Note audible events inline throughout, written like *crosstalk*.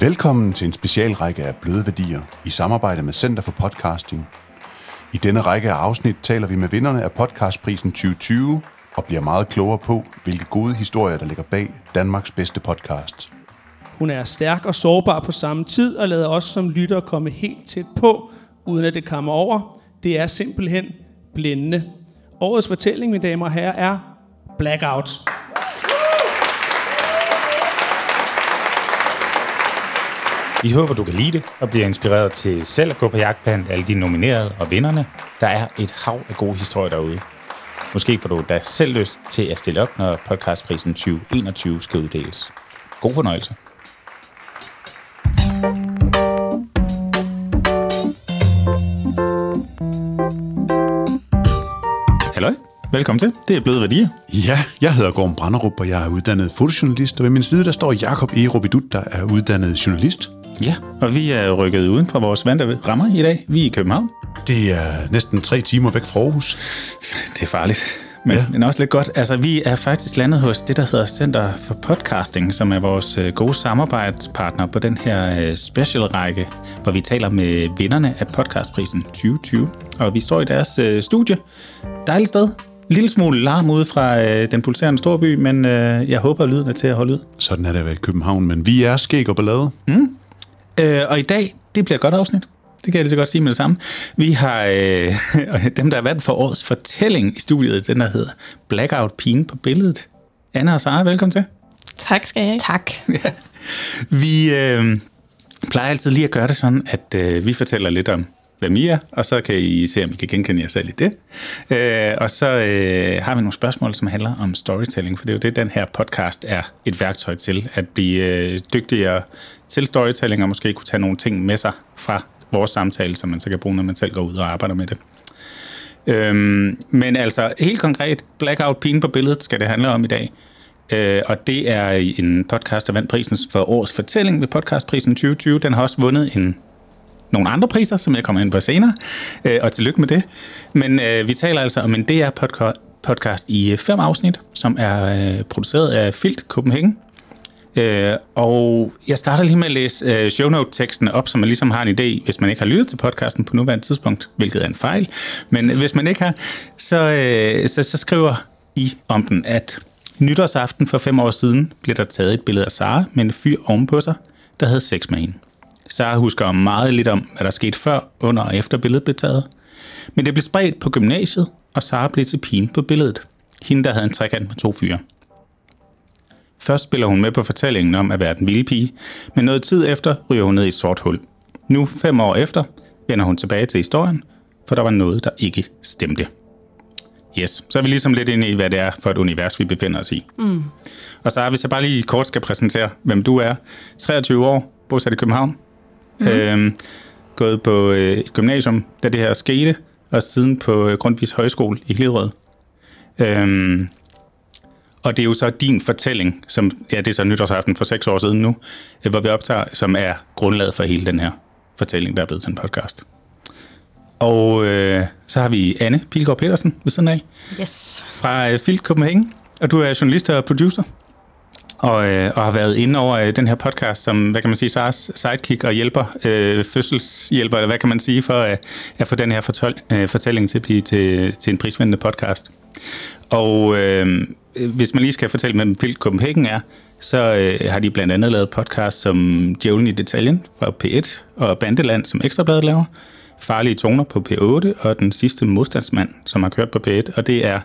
Velkommen til en specialrække af bløde værdier i samarbejde med Center for Podcasting. I denne række af afsnit taler vi med vinderne af podcastprisen 2020 og bliver meget klogere på, hvilke gode historier, der ligger bag Danmarks bedste podcast. Hun er stærk og sårbar på samme tid, og lader os som lytter komme helt tæt på, uden at det kommer over. Det er simpelthen blændende. Årets fortælling, mine damer og herrer, er Blackout. Vi håber, du kan lide det og bliver inspireret til selv at gå på jagt blandt alle de nominerede og vinderne. Der er et hav af gode historier derude. Måske får du da selv lyst til at stille op, når podcastprisen 2021 skal uddeles. God fornøjelse. Halløj. Velkommen til. Det er Bløde Værdier. Ja, jeg hedder Gorm Branderup, og jeg er uddannet fotojournalist, og ved min side der står Jakob E. Robidut, der er uddannet journalist. Ja, og vi er rykket uden fra vores vante rammer i dag. Vi er i København. Det er næsten tre timer væk fra Aarhus. Det er farligt. Men, ja. men også lidt godt. Altså, vi er faktisk landet hos det, der hedder Center for Podcasting, som er vores øh, gode samarbejdspartner på den her øh, special-række, hvor vi taler med vinderne af podcastprisen 2020. Og vi står i deres øh, studie. Dejligt sted. En lille smule larm ude fra øh, den pulserende storby, men øh, jeg håber, at lyden er til at holde ud. Sådan er det ved København, men vi er skæg og ballade. Mm. Øh, og i dag, det bliver et godt afsnit. Det kan jeg lige så godt sige med det samme. Vi har øh, *laughs* dem, der er vandt for årets fortælling i studiet, den der hedder Blackout Pine på billedet. Anna og Sara, velkommen til. Tak skal jeg. Tak. *laughs* Ja. Vi øh, plejer altid lige at gøre det sådan, at øh, vi fortæller lidt om, hvem I er, og så kan I se, om I kan genkende jer selv i det. Øh, og så øh, har vi nogle spørgsmål, som handler om storytelling, for det er jo det, den her podcast er et værktøj til, at blive øh, dygtigere til storytelling, og måske kunne tage nogle ting med sig fra vores samtale, som man så kan bruge, når man selv går ud og arbejder med det. Øhm, men altså, helt konkret, Blackout Pine på billedet skal det handle om i dag. Øh, og det er en podcast, der vandt prisen for årets fortælling ved podcastprisen 2020. Den har også vundet en nogle andre priser, som jeg kommer ind på senere, øh, og tillykke med det. Men øh, vi taler altså om en DR-podcast i øh, fem afsnit, som er øh, produceret af Filt Copenhagen. Øh, og jeg starter lige med at læse øh, shownote-teksten op, så man ligesom har en idé, hvis man ikke har lyttet til podcasten på nuværende tidspunkt, hvilket er en fejl. Men hvis man ikke har, så, øh, så, så skriver I om den, at nytårsaften for fem år siden blev der taget et billede af Sara med en fyr ovenpå sig, der havde sex med hende. Sara husker meget lidt om, hvad der skete før, under og efter billedet blev taget. Men det blev spredt på gymnasiet, og Sara blev til pigen på billedet. Hende, der havde en trekant med to fyre. Først spiller hun med på fortællingen om at være den vilde pige, men noget tid efter ryger hun ned i et sort hul. Nu, fem år efter, vender hun tilbage til historien, for der var noget, der ikke stemte. Yes, så er vi ligesom lidt inde i, hvad det er for et univers, vi befinder os i. Mm. Og så hvis jeg bare lige kort skal præsentere, hvem du er. 23 år, bosat i København. Mm. Øhm, gået på øh, et gymnasium, da det her skete, og siden på øh, Grundtvigs Højskole i Hillerød. Øhm, og det er jo så din fortælling, som ja, det er så nytårsaften for seks år siden nu, øh, hvor vi optager, som er grundlaget for hele den her fortælling, der er blevet til en podcast. Og øh, så har vi Anne Pilgaard Petersen ved siden af. Yes. Fra øh, Filt Copenhagen. Og du er journalist og producer. Og, øh, og har været inde over øh, den her podcast som, hvad kan man sige, Sars sidekick og hjælper, øh, fødselshjælper, eller hvad kan man sige, for øh, at få den her fortol- øh, fortælling til at blive til, til en prisvindende podcast. Og øh, hvis man lige skal fortælle, hvem Filt Copenhagen er, så øh, har de blandt andet lavet podcast som Djævlen i detaljen fra P1 og Bandeland, som Ekstrabladet laver, Farlige toner på P8 og Den sidste modstandsmand, som har kørt på P1, og det er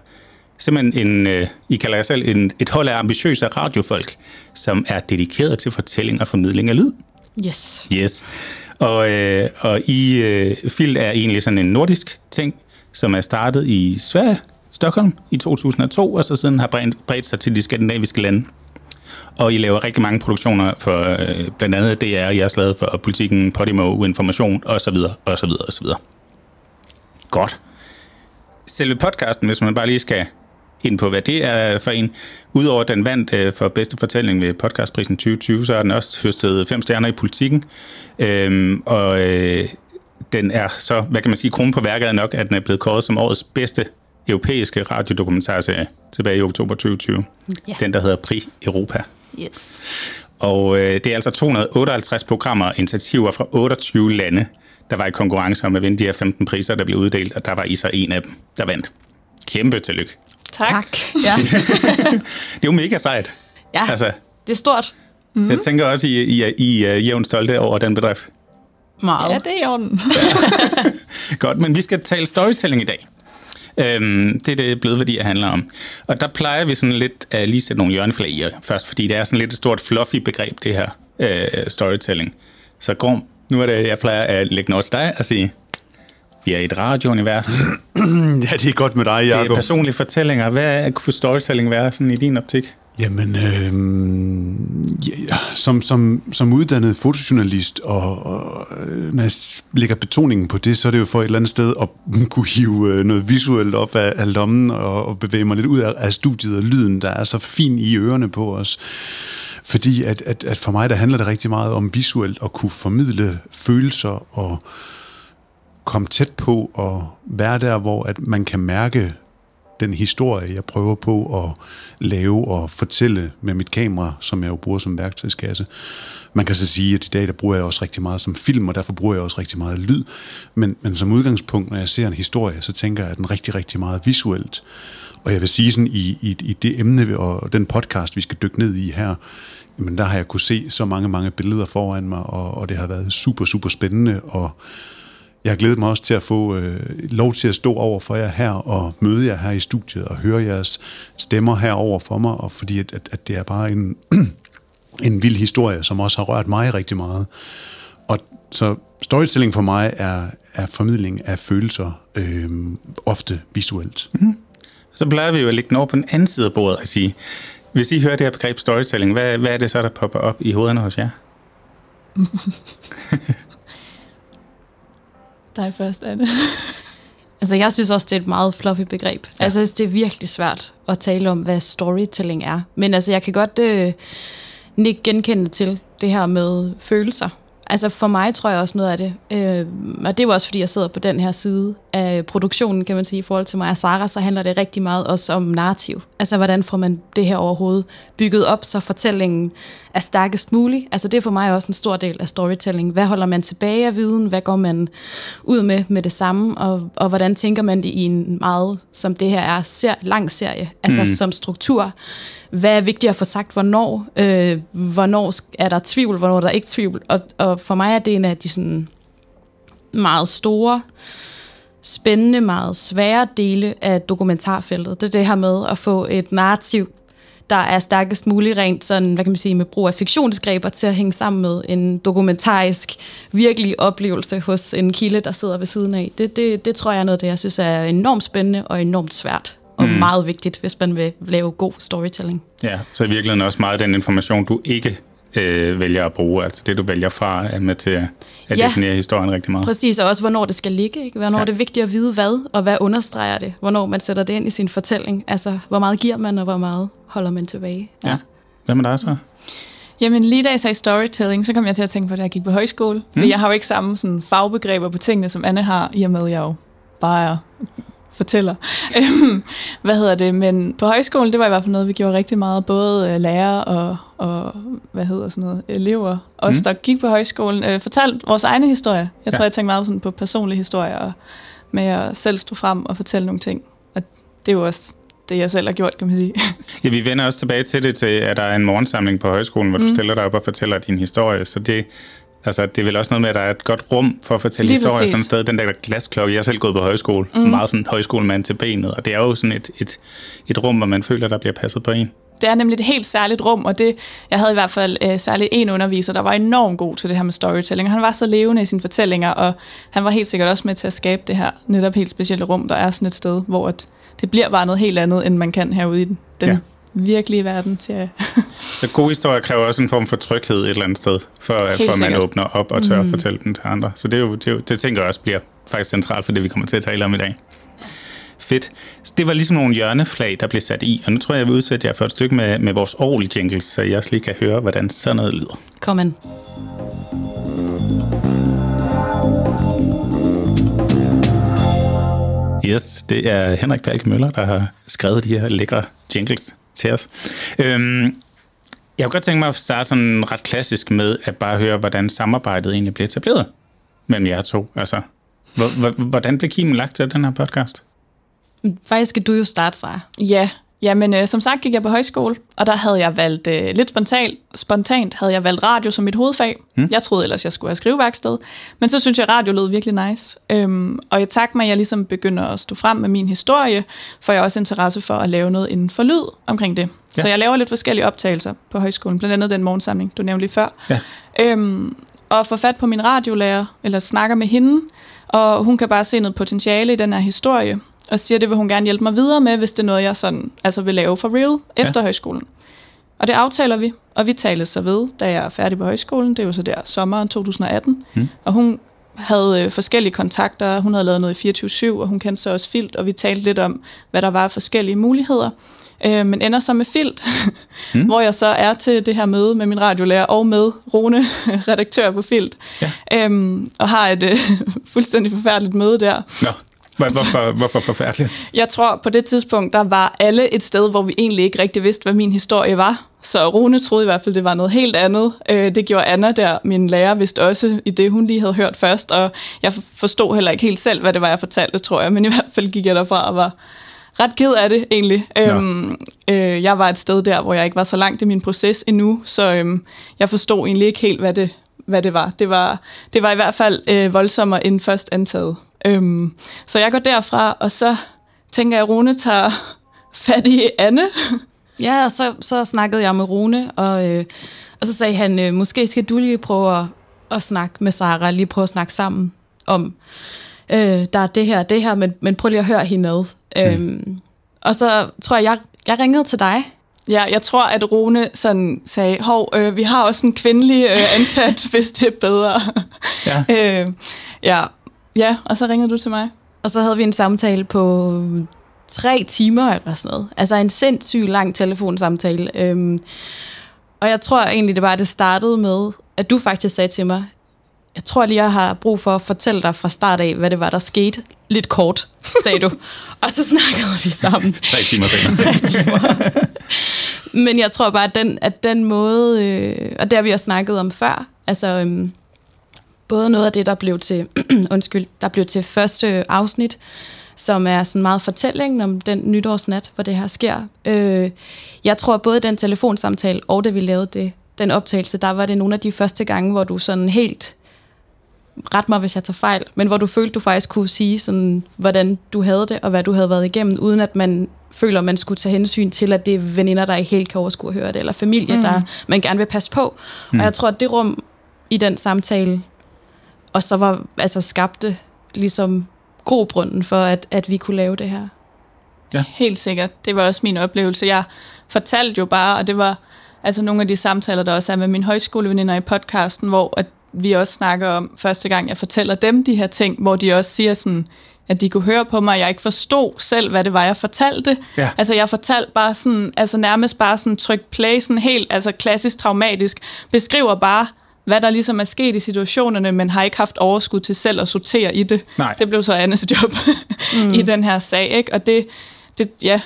simpelthen en, øh, I kalder jer selv en, et hold af ambitiøse radiofolk, som er dedikeret til fortælling og formidling af lyd. Yes. Yes. Og, øh, og I øh, Filt er egentlig sådan en nordisk ting, som er startet i Sverige, Stockholm i 2002, og så siden har bredt, sig til de skandinaviske lande. Og I laver rigtig mange produktioner for øh, blandt andet DR, I har lavet for Politikken, Podimo, Information osv. osv. osv. Godt. Selve podcasten, hvis man bare lige skal ind på, hvad det er for en. Udover at den vandt øh, for bedste fortælling ved podcastprisen 2020, så har den også høstet fem stjerner i politikken. Øhm, og øh, den er så, hvad kan man sige, kronen på værket er nok, at den er blevet kåret som årets bedste europæiske radiodokumentarserie tilbage i oktober 2020. Ja. Den, der hedder Pri Europa. Yes. Og øh, det er altså 258 programmer og initiativer fra 28 lande, der var i konkurrence om at vinde de her 15 priser, der blev uddelt, og der var I så en af dem, der vandt. Kæmpe tillykke. Tak. Tak. Ja. *laughs* Det er jo mega sejt. ja, Altså, det er stort. mm. jeg tænker også, I, I, I er jævnt stolte over den bedrift. Meget. Ja, det er orden. *laughs* Godt, men vi skal tale storytelling i dag. Øhm, det er det bløde værdier handler om. Og der plejer vi sådan lidt at lige sætte nogle hjørneflag i først, fordi det er sådan lidt et stort fluffy begreb, det her øh, storytelling. Så Gorm, nu er det, jeg plejer at lægge noget til dig og sige, vi er i et radiounivers. *clears throat* Ja, det er godt med dig, Det er Jacob. personlige fortællinger. Hvad kunne storytelling være sådan i din optik? Jamen, øh, ja, som, som, som uddannet fotojournalist, og, og øh, når jeg lægger betoningen på det, så er det jo for et eller andet sted at *laughs* kunne hive øh, noget visuelt op af, af lommen, og, og bevæge mig lidt ud af, af studiet og lyden, der er så fin i ørerne på os. Fordi at, at, at for mig, der handler det rigtig meget om visuelt at kunne formidle følelser og komme tæt på og være der, hvor at man kan mærke den historie, jeg prøver på at lave og fortælle med mit kamera, som jeg jo bruger som værktøjskasse. Man kan så sige, at i dag der bruger jeg også rigtig meget som film, og derfor bruger jeg også rigtig meget lyd. Men, men som udgangspunkt, når jeg ser en historie, så tænker jeg, at den rigtig, rigtig meget visuelt. Og jeg vil sige sådan, i, i, i det emne og den podcast, vi skal dykke ned i her, jamen der har jeg kunne se så mange, mange billeder foran mig, og, og det har været super, super spændende, og jeg har glædet mig også til at få øh, lov til at stå over for jer her og møde jer her i studiet og høre jeres stemmer her over for mig, og fordi at, at, at det er bare en, *clears throat* en vild historie, som også har rørt mig rigtig meget. Og så storytelling for mig er, er formidling af følelser, øh, ofte visuelt. Så plejer vi jo at lægge den over på den anden side af bordet og sige, hvis I hører det her begreb storytelling, hvad, hvad er det så, der popper op i hovederne hos jer? *laughs* Dig først, Anne. *laughs* Altså, jeg synes også, det er et meget fluffy begreb. Ja. Altså, jeg synes, det er virkelig svært at tale om, hvad storytelling er. Men altså, jeg kan godt øh, nikke genkende til det her med følelser. Altså, for mig tror jeg også noget af det. Øh, og det er jo også, fordi jeg sidder på den her side af produktionen, kan man sige, i forhold til mig og Sara, så handler det rigtig meget også om narrativ. Altså, hvordan får man det her overhovedet bygget op, så fortællingen er stærkest mulig. Altså, det er for mig også en stor del af storytelling. Hvad holder man tilbage af viden? Hvad går man ud med med det samme? Og, og hvordan tænker man det i en meget, som det her er, ser, lang serie, altså mm. som struktur? Hvad er vigtigt at få sagt, hvornår? Øh, hvornår er der tvivl, hvornår er der ikke tvivl? Og, og for mig er det en af de sådan meget store, spændende, meget svære dele af dokumentarfeltet. Det er det her med at få et narrativ, der er stærkest muligt rent sådan, hvad kan man sige, med brug af fiktionsgreber til at hænge sammen med en dokumentarisk, virkelig oplevelse hos en kilde, der sidder ved siden af. Det, det, det tror jeg er noget, det jeg synes er enormt spændende og enormt svært. Og mm. meget vigtigt, hvis man vil lave god storytelling. Ja, så i virkeligheden også meget den information, du ikke øh, vælger at bruge, altså det, du vælger fra, er med til at, at Ja. definere historien rigtig meget. Præcis, og også hvornår det skal ligge. Ikke? Hvornår Ja. ja. det er vigtigt at vide hvad, og hvad understreger det. Hvornår man sætter det ind i sin fortælling. Altså, hvor meget giver man, og hvor meget holder man tilbage. Ja. Hvad med dig så? Jamen lige da jeg sagde storytelling, så kom jeg til at tænke på, da jeg gik på højskole. Mm. Fordi jeg har jo ikke samme sådan, fagbegreber på tingene, som Anne har, i og med, at jeg jo bare er fortæller. *laughs* Øhm, hvad hedder det? Men på højskolen, det var i hvert fald noget, vi gjorde rigtig meget. Både øh, lærere og, og, hvad hedder sådan noget, elever. Os, Mm. der gik på højskolen, øh, fortalte vores egne historier. Jeg tror, Ja. jeg tænkte meget sådan på personlige historier, og med at selv stå frem og fortælle nogle ting. Og det er jo også det, jeg selv har gjort, kan man sige. *laughs* Ja, vi vender også tilbage til det, til at der er en morgensamling på højskolen, hvor mm. du stiller dig op og fortæller din historie. Så det, altså, det er vel også noget med, at der er et godt rum for at fortælle Lige historier præcis. sådan et sted. Den der glasklokke, jeg har selv gået på højskole, mm. meget sådan højskolemand til benet, og det er jo sådan et, et, et rum, hvor man føler, der bliver passet på en. Det er nemlig et helt særligt rum, og det, jeg havde i hvert fald øh, særligt en underviser, der var enormt god til det her med storytelling. Han var så levende i sine fortællinger, og han var helt sikkert også med til at skabe det her netop helt specielle rum, der er sådan et sted, hvor at det bliver bare noget helt andet, end man kan herude i den, den Ja. Virkelige verden, siger jeg. *laughs* Så gode historier kræver også en form for tryghed et eller andet sted, for, for at man sikkert. åbner op og tør mm. at fortælle dem til andre. Så det, er jo, det, er jo, det tænker jeg også bliver faktisk centralt for det, vi kommer til at tale om i dag. Fedt. Det var ligesom nogle hjørneflag, der blev sat i, og nu tror jeg, jeg vil udsætte jer for et stykke med, med vores årlige jingles, så jeg også lige kan høre, hvordan sådan noget lyder. Kom an. Yes, det er Henrik Balke Møller, der har skrevet de her lækre jingles til os. Øhm, Jeg kunne godt tænke mig at starte sådan ret klassisk med at bare høre, hvordan samarbejdet egentlig blev etableret mellem jer to. Altså, hvordan blev kimen lagt til den her podcast? Faktisk skal du jo starte, sig. Ja, Jamen, øh, som sagt gik jeg på højskole, og der havde jeg valgt, øh, lidt spontant, spontant havde jeg valgt radio som mit hovedfag. Mm. Jeg troede ellers, jeg skulle have skriveværksted, men så synes jeg, radio lød virkelig nice. Øhm, og i takt med, at jeg ligesom begynder at stå frem med min historie, får jeg også interesse for at lave noget inden for lyd omkring det. Ja. Så jeg laver lidt forskellige optagelser på højskolen, blandt andet den morgensamling, du nævnte lige før. Ja. Øhm, og får fat på min radiolærer, eller snakker med hende, og hun kan bare se noget potentiale i den her historie, og siger, at det vil hun gerne hjælpe mig videre med, hvis det er noget, jeg sådan, altså vil lave for real efter ja. højskolen. Og det aftaler vi, og vi talte så ved, da jeg er færdig på højskolen. Det var så der sommeren 2018. Hmm. Og hun havde øh, forskellige kontakter. Hun havde lavet noget i 24-7, og hun kendte så også Filt, og vi talte lidt om, hvad der var af forskellige muligheder. Øh, men ender så med Filt, *laughs* hmm. hvor jeg så er til det her møde med min radiolærer og med Rune, *laughs* redaktør på Filt. Ja. Øhm, og har et øh, *laughs* fuldstændig forfærdeligt møde der. No. Hvorfor, hvorfor forfærdeligt? Jeg tror, på det tidspunkt, der var alle et sted, hvor vi egentlig ikke rigtig vidste, hvad min historie var. Så Rune troede i hvert fald, det var noget helt andet. Øh, det gjorde Anna der, min lærer, vidste også i det, hun lige havde hørt først. Og jeg forstod heller ikke helt selv, hvad det var, jeg fortalte, tror jeg. Men i *laughs* hvert fald gik jeg derfra og var ret ked af det, egentlig. Ja. Øhm, øh, jeg var et sted der, hvor jeg ikke var så langt i min proces endnu, så øhm, jeg forstod egentlig ikke helt, hvad det, hvad det var. Det var, det var i hvert fald øh, voldsommere end først antaget. Øhm, så jeg går derfra, og så tænker jeg, at Rune tager *laughs* fat i Anne. Ja, og så, så snakkede jeg med Rune, og, øh, og så sagde han, øh, måske skal du lige prøve at, at snakke med Sara, lige prøve at snakke sammen om, øh, der er det her det her, men, men prøv lige at høre hende ad. Mm. Øhm, og så tror jeg, jeg, jeg ringede til dig, Ja, jeg tror, at Rune sådan sagde, hov, øh, vi har også en kvindelig øh, ansat, *laughs* hvis det er bedre. Ja. *laughs* øh, ja, Ja, og så ringede du til mig. Og så havde vi en samtale på tre timer eller sådan noget. Altså en sindssygt lang telefonsamtale. Øhm, og jeg tror egentlig, det var, at det startede med, at du faktisk sagde til mig, jeg tror lige, jeg har brug for at fortælle dig fra start af, hvad det var, der skete. Lidt kort, sagde du. *laughs* og så snakkede vi sammen. tre timer senere. tre timer. Men jeg tror bare, at den, at den måde, øh, og det har vi også snakket om før, altså øhm, både noget af det, der blev til, *clears throat* undskyld, der blev til første afsnit, som er sådan meget fortællingen om den nytårsnat, hvor det her sker. Øh, jeg tror, både den telefonsamtale og det, vi lavede det, den optagelse, der var det nogle af de første gange, hvor du sådan helt, ret mig, hvis jeg tager fejl, men hvor du følte, du faktisk kunne sige, sådan, hvordan du havde det, og hvad du havde været igennem, uden at man føler, man skulle tage hensyn til, at det er veninder, der ikke helt kan overskue at høre det, eller familie, mm. der man gerne vil passe på. Mm. Og jeg tror, at det rum i den samtale og så var altså skabte ligesom grobrunden for, at, at vi kunne lave det her. Ja. Helt sikkert. Det var også min oplevelse. Jeg fortalte jo bare, og det var altså nogle af de samtaler, der også er med mine højskoleveninder i podcasten, hvor at vi også snakker om første gang, jeg fortæller dem de her ting, hvor de også siger sådan, at de kunne høre på mig, at jeg ikke forstod selv, hvad det var, jeg fortalte. Ja. Altså, jeg fortalte bare sådan, altså nærmest bare sådan tryk play, sådan helt, altså klassisk traumatisk, beskriver bare, hvad der ligesom er sket i situationerne, men har ikke haft overskud til selv at sortere i det. Nej. Det blev så Annes job *laughs* mm. i den her sag, ikke? Og det, det, ja,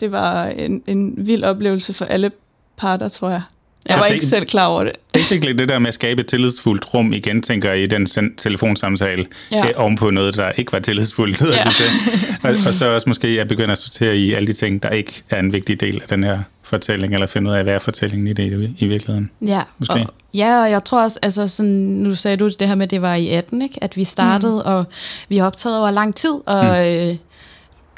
det var en, en vild oplevelse for alle parter, tror jeg. Jeg var ikke selv klar over det. Basically det der med at skabe et tillidsfuldt rum igen, tænker jeg, i den telefonsamtale, ja. øh, ovenpå noget, der ikke var tillidsfuldt. Ja. Det. *laughs* Og, og så også måske at begynde at sortere i alle de ting, der ikke er en vigtig del af den her fortælling, eller finde ud af, hvad er fortællingen i det i virkeligheden. Ja, måske. Og, ja, og jeg tror også, altså sådan, nu sagde du det her med, at det var i 18, ikke? at vi startede, mm. og vi har optaget over lang tid, og mm. øh,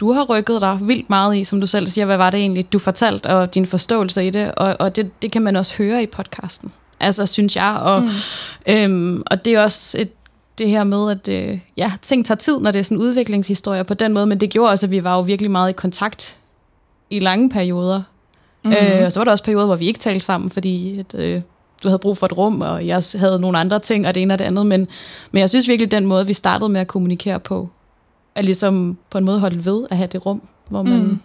du har rykket dig vildt meget i, som du selv siger, hvad var det egentlig, du fortalte, og din forståelse i det, og, og det, det kan man også høre i podcasten, altså synes jeg, og, mm. øhm, og det er også et, det her med, at øh, ja, ting tager tid, når det er sådan udviklingshistorier på den måde, men det gjorde også, at vi var jo virkelig meget i kontakt i lange perioder. Mm. Øh, og så var der også perioder, hvor vi ikke talte sammen, fordi at, øh, du havde brug for et rum, og jeg havde nogle andre ting, og det ene og det andet, men, men jeg synes virkelig, den måde, vi startede med at kommunikere på, er ligesom på en måde holdt ved at have det rum, hvor man mm.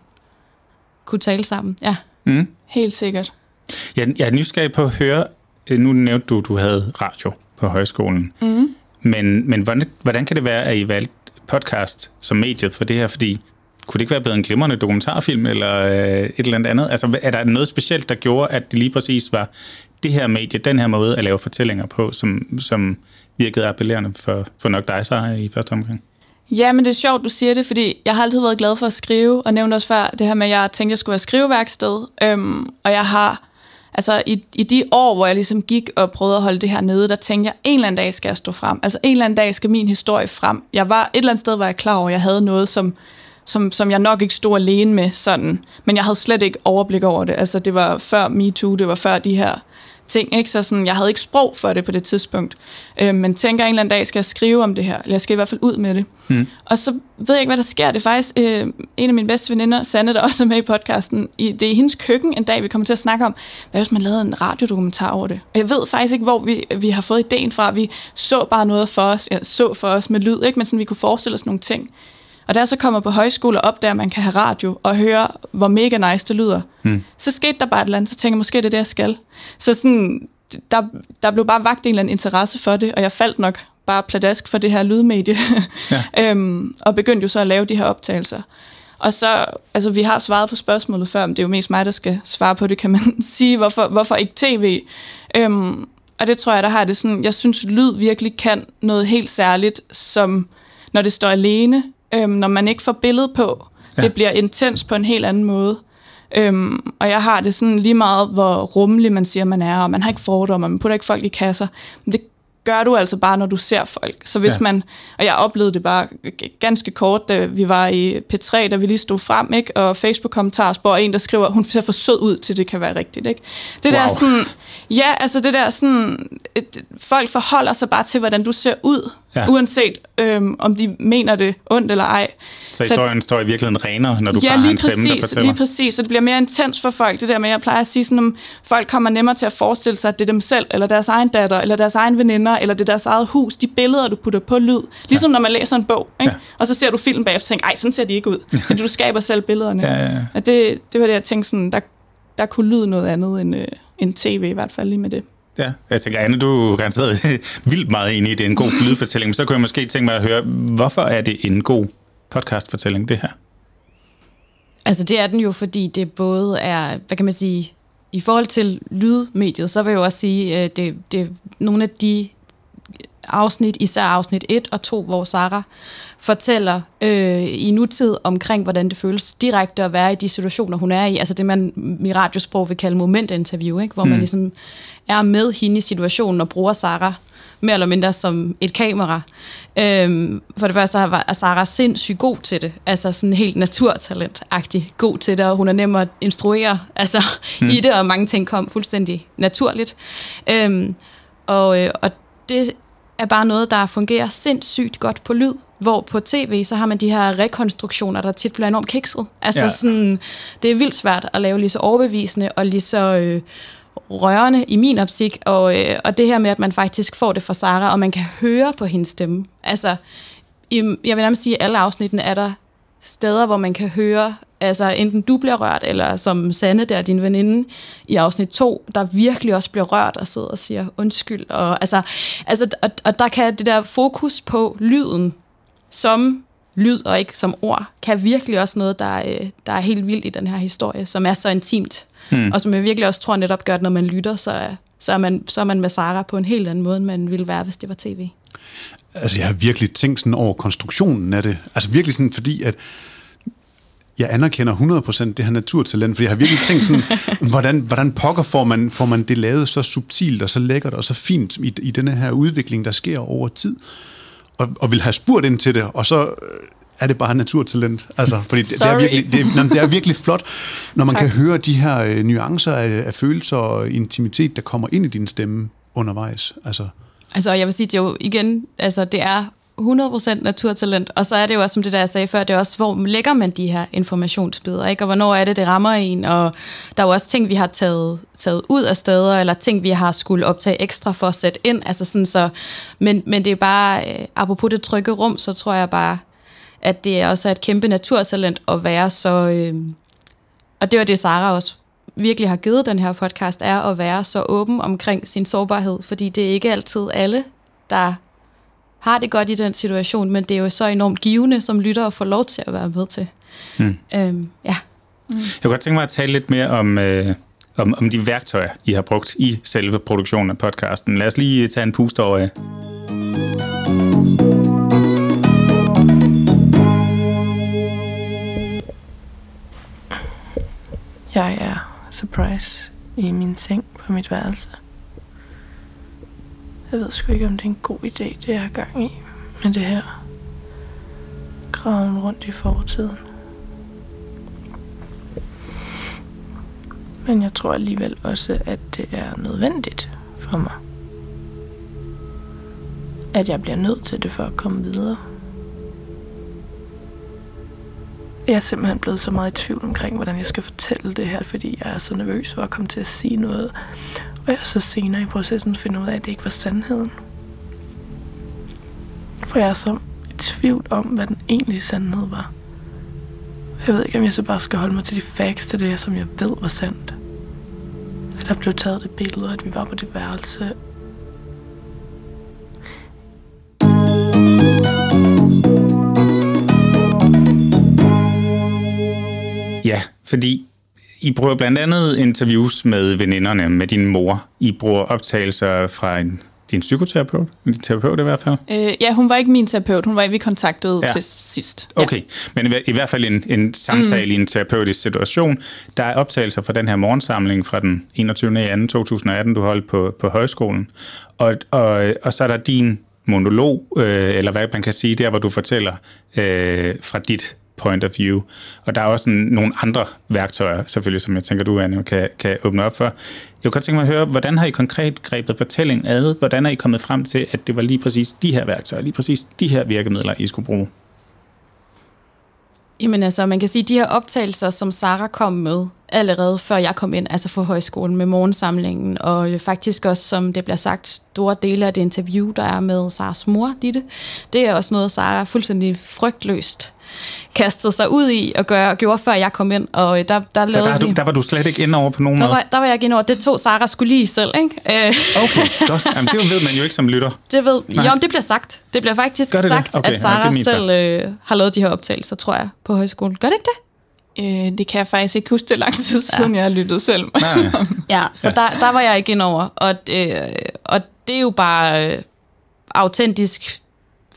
kunne tale sammen. Ja. Mm. Helt sikkert. Jeg, jeg er nysgerrig på at høre, øh, nu nævnte du, at du havde radio på højskolen, mm. men, men hvordan, hvordan kan det være, at I valgte podcast som mediet for det her? Fordi kunne det ikke være blevet en glimrende dokumentarfilm eller øh, et eller andet? Altså, er der noget specielt, der gjorde, at det lige præcis var det her medie, den her måde at lave fortællinger på, som, som virkede appellerende for, for nok dig, så i første omgang? Ja, men det er sjovt, du siger det, fordi jeg har altid været glad for at skrive, og nævnte også før det her med, at jeg tænkte, at jeg skulle have skriveværksted. Øhm, og jeg har, altså i, i de år, hvor jeg ligesom gik og prøvede at holde det her nede, der tænkte jeg, en eller anden dag skal jeg stå frem. Altså en eller anden dag skal min historie frem. Jeg var et eller andet sted, hvor jeg klar over, at jeg havde noget, som, som, som jeg nok ikke stod alene med sådan. Men jeg havde slet ikke overblik over det. Altså det var før MeToo, det var før de her ting. Ikke? Så sådan, jeg havde ikke sprog for det på det tidspunkt. Øh, men tænker en eller anden dag, skal jeg skrive om det her. Eller jeg skal i hvert fald ud med det. Mm. Og så ved jeg ikke, hvad der sker. Det er faktisk øh, en af mine bedste veninder, Sanne, der *laughs* også er med i podcasten. I, det er i hendes køkken en dag, vi kommer til at snakke om, hvad hvis man lavede en radiodokumentar over det. Og jeg ved faktisk ikke, hvor vi, vi har fået ideen fra. Vi så bare noget for os. Jeg så for os med lyd, ikke? men sådan, vi kunne forestille os nogle ting. Og da jeg så kommer på højskole og opdager, at man kan have radio og høre, hvor mega nice det lyder, mm. så skete der bare et eller andet, så tænker jeg, måske det er det, jeg skal. Så sådan, der, der blev bare vagt en eller anden interesse for det, og jeg faldt nok bare pladask for det her lydmedie, *laughs* ja. *laughs* øhm, og begyndte jo så at lave de her optagelser. Og så, altså vi har svaret på spørgsmålet før, men det er jo mest mig, der skal svare på det, kan man *laughs* sige, hvorfor, hvorfor ikke tv? Øhm, og det tror jeg, der har det sådan, jeg synes, lyd virkelig kan noget helt særligt, som når det står alene, øhm, når man ikke får billede på. Ja. Det bliver intens på en helt anden måde. Øhm, og jeg har det sådan lige meget, hvor rummelig man siger, man er, og man har ikke fordomme, og man putter ikke folk i kasser. Men det gør du altså bare, når du ser folk. Så hvis ja. man, og jeg oplevede det bare ganske kort, da vi var i P3, da vi lige stod frem, ikke? og Facebook-kommentarspor, en, der skriver, hun ser for sød ud til, det kan være rigtigt. Ikke? Det wow. der sådan, ja, altså det der sådan, et, folk forholder sig bare til, hvordan du ser ud, ja. uanset øhm, om de mener det ondt eller ej. Så historien så, står i virkeligheden renere, når du ja, bare har en præcis, stemme, der fortæller? lige præcis. Så det bliver mere intens for folk, det der med, jeg plejer at sige sådan, om folk kommer nemmere til at forestille sig, at det er dem selv, eller deres egen datter, eller deres egen veninder, eller det er deres eget hus, de billeder, du putter på lyd. Ligesom ja. når man læser en bog, ikke? Ja. og så ser du film bagefter og tænker, ej, sådan ser de ikke ud. *laughs* Fordi du skaber selv billederne. Ja, ja, ja. Og det, det var det, jeg tænkte sådan, der, der kunne lyde noget andet end, øh, end tv, i hvert fald lige med det. Ja, jeg tænker, Anne, du er garanteret *laughs* vildt meget enig i, det. Er en god lydfortælling, men så kunne jeg måske tænke mig at høre, hvorfor er det en god podcastfortælling, det her? Altså det er den jo, fordi det både er, hvad kan man sige, i forhold til lydmediet, så vil jeg jo også sige, at det, det nogle af de afsnit, især afsnit 1 og 2, hvor Sara fortæller øh, i nutid omkring, hvordan det føles direkte at være i de situationer, hun er i. Altså det, man i radiosprog vil kalde momentinterview, ikke? hvor mm. man ligesom er med hende i situationen og bruger Sara mere eller mindre som et kamera. Øhm, for det første er Sara sindssygt god til det, altså sådan helt naturtalent-agtig god til det, og hun er nem at instruere altså, hmm. i det, og mange ting kom fuldstændig naturligt. Øhm, og, øh, og det er bare noget, der fungerer sindssygt godt på lyd, hvor på tv, så har man de her rekonstruktioner, der tit bliver enormt kikset. Altså ja. sådan, det er vildt svært at lave lige så overbevisende og lige så øh, rørende i min optik, og, øh, og det her med, at man faktisk får det fra Sara, og man kan høre på hendes stemme. Altså, i, jeg vil nærmest sige, at alle afsnittene er der steder, hvor man kan høre, altså enten du bliver rørt, eller som Sanne der, din veninde, i afsnit 2, der virkelig også bliver rørt og sidder og siger undskyld. Og, altså, altså, og, og der kan det der fokus på lyden, som lyd og ikke som ord, kan virkelig også noget, der, er, der er helt vildt i den her historie, som er så intimt, hmm. og som jeg virkelig også tror netop gør, at når man lytter, så så er, man, så er man med Sara på en helt anden måde, end man ville være, hvis det var tv. Altså, jeg har virkelig tænkt sådan over konstruktionen af det. Altså virkelig sådan, fordi at jeg anerkender 100% det her naturtalent, for jeg har virkelig tænkt sådan, *laughs* hvordan, hvordan pokker får man, får man det lavet så subtilt og så lækkert og så fint i, i denne her udvikling, der sker over tid og, og vil have spurgt ind til det, og så øh, er det bare naturtalent. Altså, fordi det, det, er virkelig, det, jamen, det er virkelig flot, når man tak. kan høre de her øh, nuancer af, af følelser og intimitet, der kommer ind i din stemme undervejs. Altså, altså jeg vil sige, det er jo igen, altså det er 100% naturtalent, og så er det jo også, som det der jeg sagde før, det er også, hvor lægger man de her informationsbidder, ikke? og hvornår er det, det rammer en, og der er jo også ting, vi har taget, taget ud af steder, eller ting, vi har skulle optage ekstra for at sætte ind, altså sådan så, men, men det er bare, øh, apropos det trygge rum, så tror jeg bare, at det også er et kæmpe naturtalent at være så, øh, og det var det, Sara også virkelig har givet den her podcast, er at være så åben omkring sin sårbarhed, fordi det er ikke altid alle, der har det godt i den situation, men det er jo så enormt givende som lytter at få lov til at være med til. Mm. Øhm, ja. Jeg kunne godt tænke mig at tale lidt mere om, øh, om, om de værktøjer, I har brugt i selve produktionen af podcasten. Lad os lige tage en pust over af. Jeg er surprise i min seng på mit værelse. Jeg ved sgu ikke, om det er en god idé, det jeg har gang i med det her. Graven rundt i fortiden. Men jeg tror alligevel også, at det er nødvendigt for mig. At jeg bliver nødt til det for at komme videre. Jeg er simpelthen blevet så meget i tvivl omkring, hvordan jeg skal fortælle det her, fordi jeg er så nervøs for at komme til at sige noget. Og jeg så senere i processen finder ud af, at det ikke var sandheden. For jeg er så i tvivl om, hvad den egentlige sandhed var. Jeg ved ikke, om jeg så bare skal holde mig til de facts til det, som jeg ved var sandt. At der blev taget det billede, at vi var på det værelse. Ja, fordi i bruger blandt andet interviews med veninderne, med din mor. I bruger optagelser fra en, din psykoterapeut, din terapeut i hvert fald. Øh, ja, hun var ikke min terapeut. Hun var vi kontaktede Ja. ja. til sidst. Okay, men i, i hvert fald en, en samtale mm. i en terapeutisk situation. Der er optagelser fra den her morgensamling fra den 21. 2. 2018, du holdt på, på højskolen. Og, og, og så er der din monolog, øh, eller hvad man kan sige, der hvor du fortæller øh, fra dit point of view. Og der er også en, nogle andre værktøjer, selvfølgelig, som jeg tænker, du, Anne, kan, kan åbne op for. Jeg kunne godt tænke mig at høre, hvordan har I konkret grebet fortællingen ad? Hvordan er I kommet frem til, at det var lige præcis de her værktøjer, lige præcis de her virkemidler, I skulle bruge? Jamen altså, man kan sige, at de her optagelser, som Sara kom med allerede før jeg kom ind, altså for højskolen med morgensamlingen, og faktisk også, som det bliver sagt, store dele af det interview, der er med Saras mor, Ditte, det er også noget, Sara fuldstændig frygtløst kastede sig ud i og gøre, gjorde, før jeg kom ind, og der, der der, lavede du, vi... der var du slet ikke inde over på nogen Der måde? var, der var jeg ikke ind over. Det tog Sara skulle lige selv, ikke? Øh, Okay, godt. Jamen, det ved man jo ikke som lytter. *laughs* det ved, Nej. jo, det bliver sagt. Det bliver faktisk Gør det det? sagt, Okay, at ja, det Sara min selv øh, har lavet de her optagelser, tror jeg, på højskolen. Gør det ikke det? Øh, det kan jeg faktisk ikke huske, det lang tid siden, jeg har lyttet selv. Nej, nej. *laughs* Ja, så ja. Der, der var jeg ikke ind over. Og, øh, og det er jo bare øh, autentisk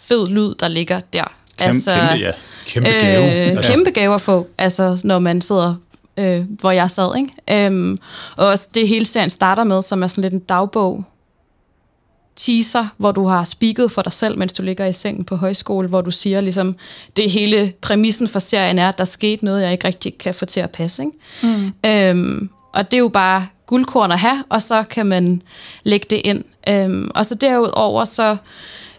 fed lyd, der ligger der. Kæmpe, kæmpe, ja. Kæmpe gave. Øh, Altså, kæmpe gave at få, altså, når man sidder, øh, hvor jeg sad. Ikke? Øhm, og også det hele serien starter med, som er sådan lidt en dagbog, teaser, hvor du har speaket for dig selv, mens du ligger i sengen på højskole, hvor du siger ligesom, det hele præmissen for serien er, at der skete noget, jeg ikke rigtig kan få til at passe. Ikke? Mm. Øhm, og det er jo bare guldkorn at have, og så kan man lægge det ind. Øhm, og så derudover, så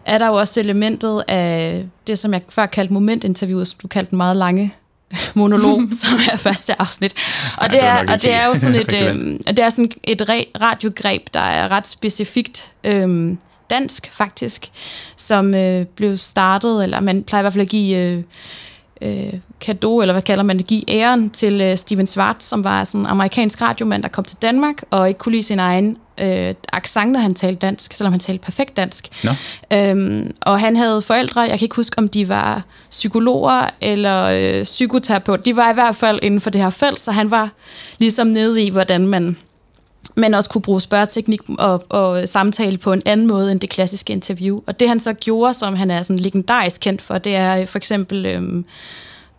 er der jo også elementet af det, som jeg før kaldte momentinterviewet, som du kaldte den meget lange *laughs* monolog, *laughs* som er første afsnit. Og det det er, nok og det er jo sådan *laughs* et, øhm, det er sådan et re- radiogreb, der er ret specifikt øhm, dansk faktisk, som øh, blev startet, eller man plejer i hvert fald at give øh, øh, kado, eller hvad kalder man det, give æren til øh, Steven Schwartz, som var sådan en amerikansk radiomand, der kom til Danmark, og ikke kunne lide sin egen øh, accent, når han talte dansk, selvom han talte perfekt dansk. Nå. Øhm, og han havde forældre, jeg kan ikke huske, om de var psykologer eller øh, psykoterapeut. De var i hvert fald inden for det her felt, så han var ligesom nede i, hvordan man men også kunne bruge spørgeteknik og, og samtale på en anden måde end det klassiske interview. Og det han så gjorde, som han er sådan legendarisk kendt for, det er for eksempel øhm,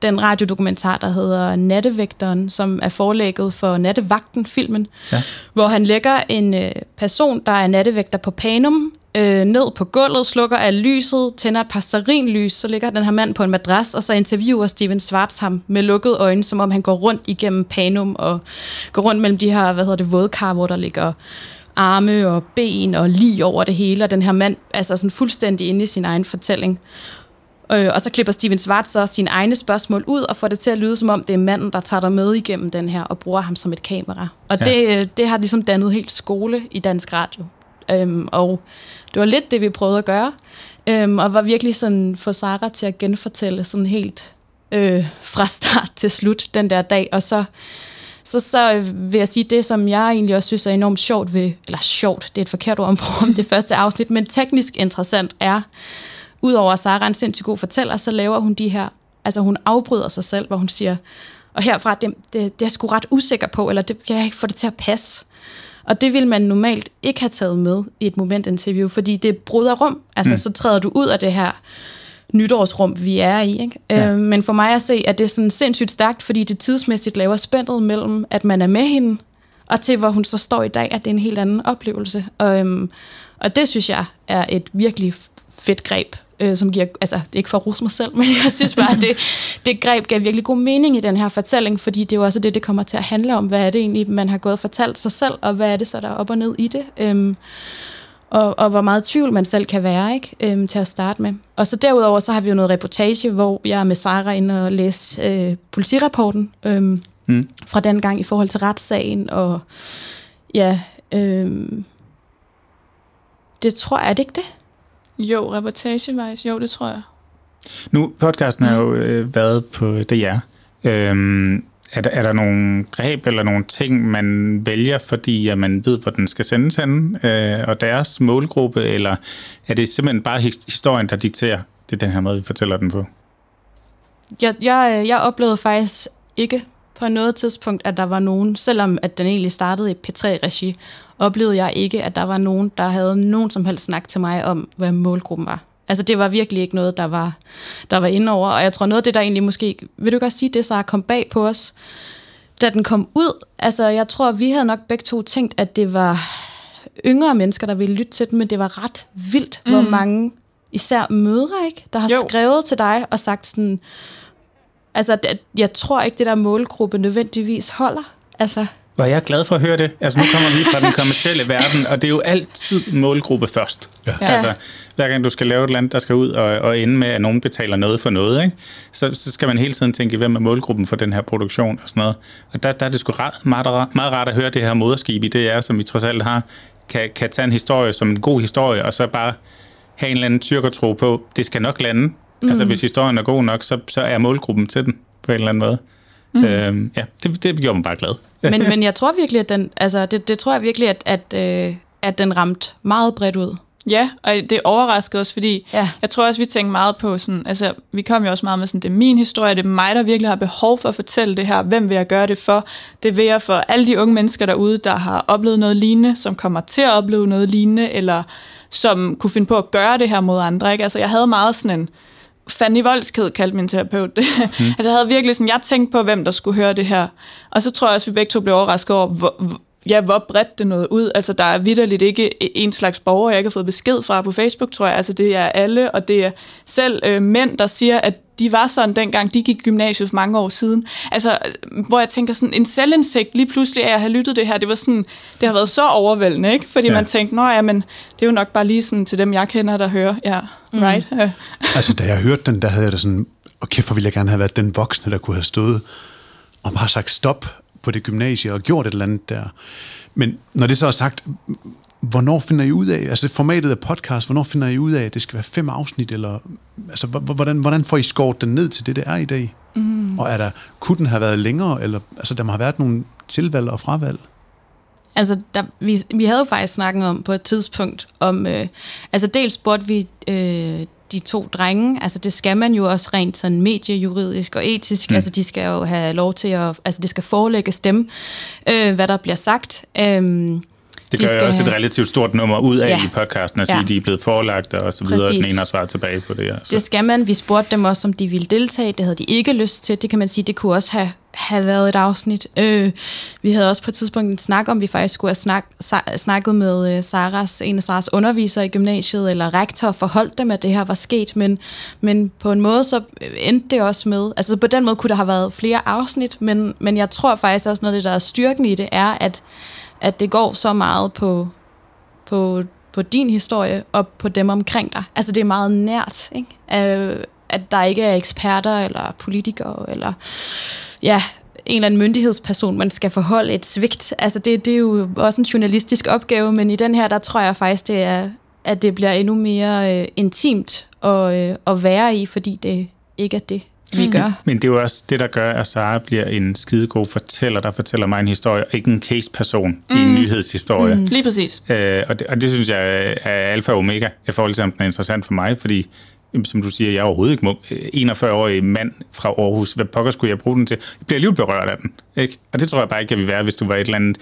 den radiodokumentar, der hedder Nattevægteren, som er forelægget for Nattevagten-filmen, Ja. hvor han lægger en øh, person, der er nattevægter på Panum, øh, ned på gulvet, slukker af lyset, tænder et par stearinlys, så ligger den her mand på en madras, og så interviewer Steven Schwartz ham med lukkede øjne, som om han går rundt igennem Panum og går rundt mellem de her, hvad hedder det, vådkar, hvor der ligger arme og ben og lige over det hele, og den her mand altså sådan fuldstændig inde i sin egen fortælling. Øh, og så klipper Steven Schwartz så sine egne spørgsmål ud og får det til at lyde, som om det er manden, der tager dig med igennem den her og bruger ham som et kamera. Og Ja. det, det har ligesom dannet helt skole i dansk radio. Øhm, og det var lidt det, vi prøvede at gøre. Øhm, og var virkelig sådan få Sara til at genfortælle sådan helt øh, fra start til slut den der dag. Og så, så, så øh, vil jeg sige, det som jeg egentlig også synes er enormt sjovt ved, eller sjovt, det er et forkert ord om det første afsnit, men teknisk interessant er, udover at Sara er en sindssygt god fortæller, så laver hun de her, altså hun afbryder sig selv, hvor hun siger, og herfra, det, det, det er jeg sgu ret usikker på, eller det kan jeg ikke få det til at passe. Og det vil man normalt ikke have taget med i et momentinterview, fordi det bryder rum. Altså, mm. så træder du ud af det her nytårsrum, vi er i. Ikke? Ja. Øh, men for mig at se, at det er sådan sindssygt stærkt, fordi det tidsmæssigt laver spændet mellem, at man er med hende, og til hvor hun så står i dag, at det er en helt anden oplevelse. Og, øhm, og det synes jeg er et virkelig fedt greb, øh, som giver, altså det er ikke for at ruse mig selv, *laughs* men jeg synes bare, at det, det greb gav virkelig god mening i den her fortælling, fordi det er jo også det, det kommer til at handle om. Hvad er det egentlig, man har gået og fortalt sig selv, og hvad er det så, der er op og ned i det? Øhm, og, og hvor meget tvivl man selv kan være ikke øhm, til at starte med. Og så derudover, så har vi jo noget reportage, hvor jeg er med Sara inde og læse øh, politirapporten øhm, mm. fra den gang i forhold til retssagen, og ja, øhm, det tror jeg, er det ikke det? Jo, reportagevejs, jo, det tror jeg. Nu, podcasten har jo øh, været på DR. Øhm, er der, er der nogle greb eller nogle ting, man vælger, fordi at man ved, hvor den skal sendes hen, øh, og deres målgruppe, eller er det simpelthen bare historien, der dikterer, det er den her måde, vi fortæller den på? Jeg, jeg, jeg oplevede faktisk ikke på noget tidspunkt, at der var nogen, selvom at den egentlig startede i P3-regi, oplevede jeg ikke, at der var nogen, der havde nogen som helst snak til mig om, hvad målgruppen var. Altså det var virkelig ikke noget, der var, der var inde over. Og jeg tror noget af det, der egentlig måske, vil du godt sige det, så kom bag på os, da den kom ud. Altså jeg tror, vi havde nok begge to tænkt, at det var yngre mennesker, der ville lytte til den, men det var ret vildt, mm. hvor mange, især mødre, ikke, der har jo. skrevet til dig og sagt sådan, altså jeg tror ikke, det der målgruppe nødvendigvis holder. Altså, hvor jeg er glad for at høre det. Altså nu kommer vi fra den kommercielle *laughs* verden, og det er jo altid målgruppe først. Ja. Altså hver gang du skal lave et eller andet, der skal ud og, og ende med, at nogen betaler noget for noget, ikke? Så, så skal man hele tiden tænke, hvem er målgruppen for den her produktion og sådan noget. Og der, der er det sgu ret, meget, meget rart at høre det her moderskib i det er, som vi trods alt har, kan, kan tage en historie som en god historie, og så bare have en eller anden tyrkertro på, det skal nok lande. Mm. Altså hvis historien er god nok, så, så er målgruppen til den på en eller anden måde. Mm. Øhm, ja, det, det gjorde mig bare glad. men, *laughs* men jeg tror virkelig, at den, altså, det, det tror jeg virkelig, at, at, øh, at den ramte meget bredt ud. Ja, og det overraskede os, fordi ja. jeg tror også, vi tænkte meget på sådan, altså vi kom jo også meget med sådan, det er min historie, det er mig, der virkelig har behov for at fortælle det her, hvem vil jeg gøre det for? Det vil jeg for alle de unge mennesker derude, der har oplevet noget lignende, som kommer til at opleve noget lignende, eller som kunne finde på at gøre det her mod andre, ikke? Altså jeg havde meget sådan en, Fanny Voldsked kaldte min terapeut det. *laughs* Mm. altså jeg havde virkelig sådan, jeg tænkte på, hvem der skulle høre det her. Og så tror jeg også, vi begge to blev overrasket over, hvor, ja, hvor bredt det nåede ud. Altså, der er vidderligt ikke en slags borger, jeg ikke har fået besked fra på Facebook, tror jeg. Altså, det er alle, og det er selv øh, mænd, der siger, at de var sådan dengang, de gik i gymnasiet for mange år siden. Altså, hvor jeg tænker sådan, en selvindsigt lige pludselig af at have lyttet det her, det var sådan, det har været så overvældende, ikke? Fordi ja. man tænkte, nå ja, men det er jo nok bare lige sådan til dem, jeg kender, der hører. Ja, mm. right? *laughs* altså, da jeg hørte den, der havde jeg det sådan, okay, for ville jeg gerne have været den voksne, der kunne have stået og bare sagt stop på det gymnasie og gjort et eller andet der. Men når det så er sagt, hvornår finder I ud af, altså formatet af podcast, hvornår finder I ud af, at det skal være fem afsnit, eller altså, hvordan, hvordan får I skåret den ned til det, det er i dag? Mm. Og er der, kunne den have været længere, eller altså, der må have været nogle tilvalg og fravalg? Altså, der, vi, vi havde jo faktisk snakket om på et tidspunkt, om, øh, altså dels spurgte vi øh, de to drenge, altså det skal man jo også rent sådan mediejuridisk og etisk, mm. altså de skal jo have lov til at, altså det skal forelægges dem, øh, hvad der bliver sagt. Øh, det gør de også et relativt stort nummer ud af ja. i podcasten, at ja. sige, at de er blevet forelagt og så videre, Præcis. den ene har svaret tilbage på det. Ja, så. Det skal man. Vi spurgte dem også, om de ville deltage. Det havde de ikke lyst til. Det kan man sige, det kunne også have, have været et afsnit. Øh, vi havde også på et tidspunkt en snak om, vi faktisk skulle have snak, snakket med øh, Saras, en af Saras undervisere i gymnasiet, eller rektor, forholdt dem, at det her var sket. Men, men på en måde så endte det også med, altså på den måde kunne der have været flere afsnit, men, men jeg tror faktisk også noget af det, der er styrken i det, er, at at det går så meget på, på, på din historie og på dem omkring dig. Altså det er meget nært, ikke? Øh, at der ikke er eksperter eller politikere eller ja, en eller anden myndighedsperson, man skal forholde et svigt. Altså det, det er jo også en journalistisk opgave, men i den her, der tror jeg faktisk, det er, at det bliver endnu mere øh, intimt at, øh, at være i, fordi det ikke er det, vi mm. gør. Men det er jo også det, der gør, at Sara bliver en skidegod fortæller, der fortæller mig en historie, og ikke en case-person mm. i en mm. nyhedshistorie. Mm. Lige præcis. Øh, og, det, og det synes jeg er alfa og omega i forhold til, om den er interessant for mig, fordi som du siger, jeg er overhovedet ikke må- øh, 41-årig mand fra Aarhus. Hvad pokker skulle jeg bruge den til? Jeg bliver alligevel berørt af den. Ikke? Og det tror jeg bare ikke, jeg vil være, hvis du var et eller andet,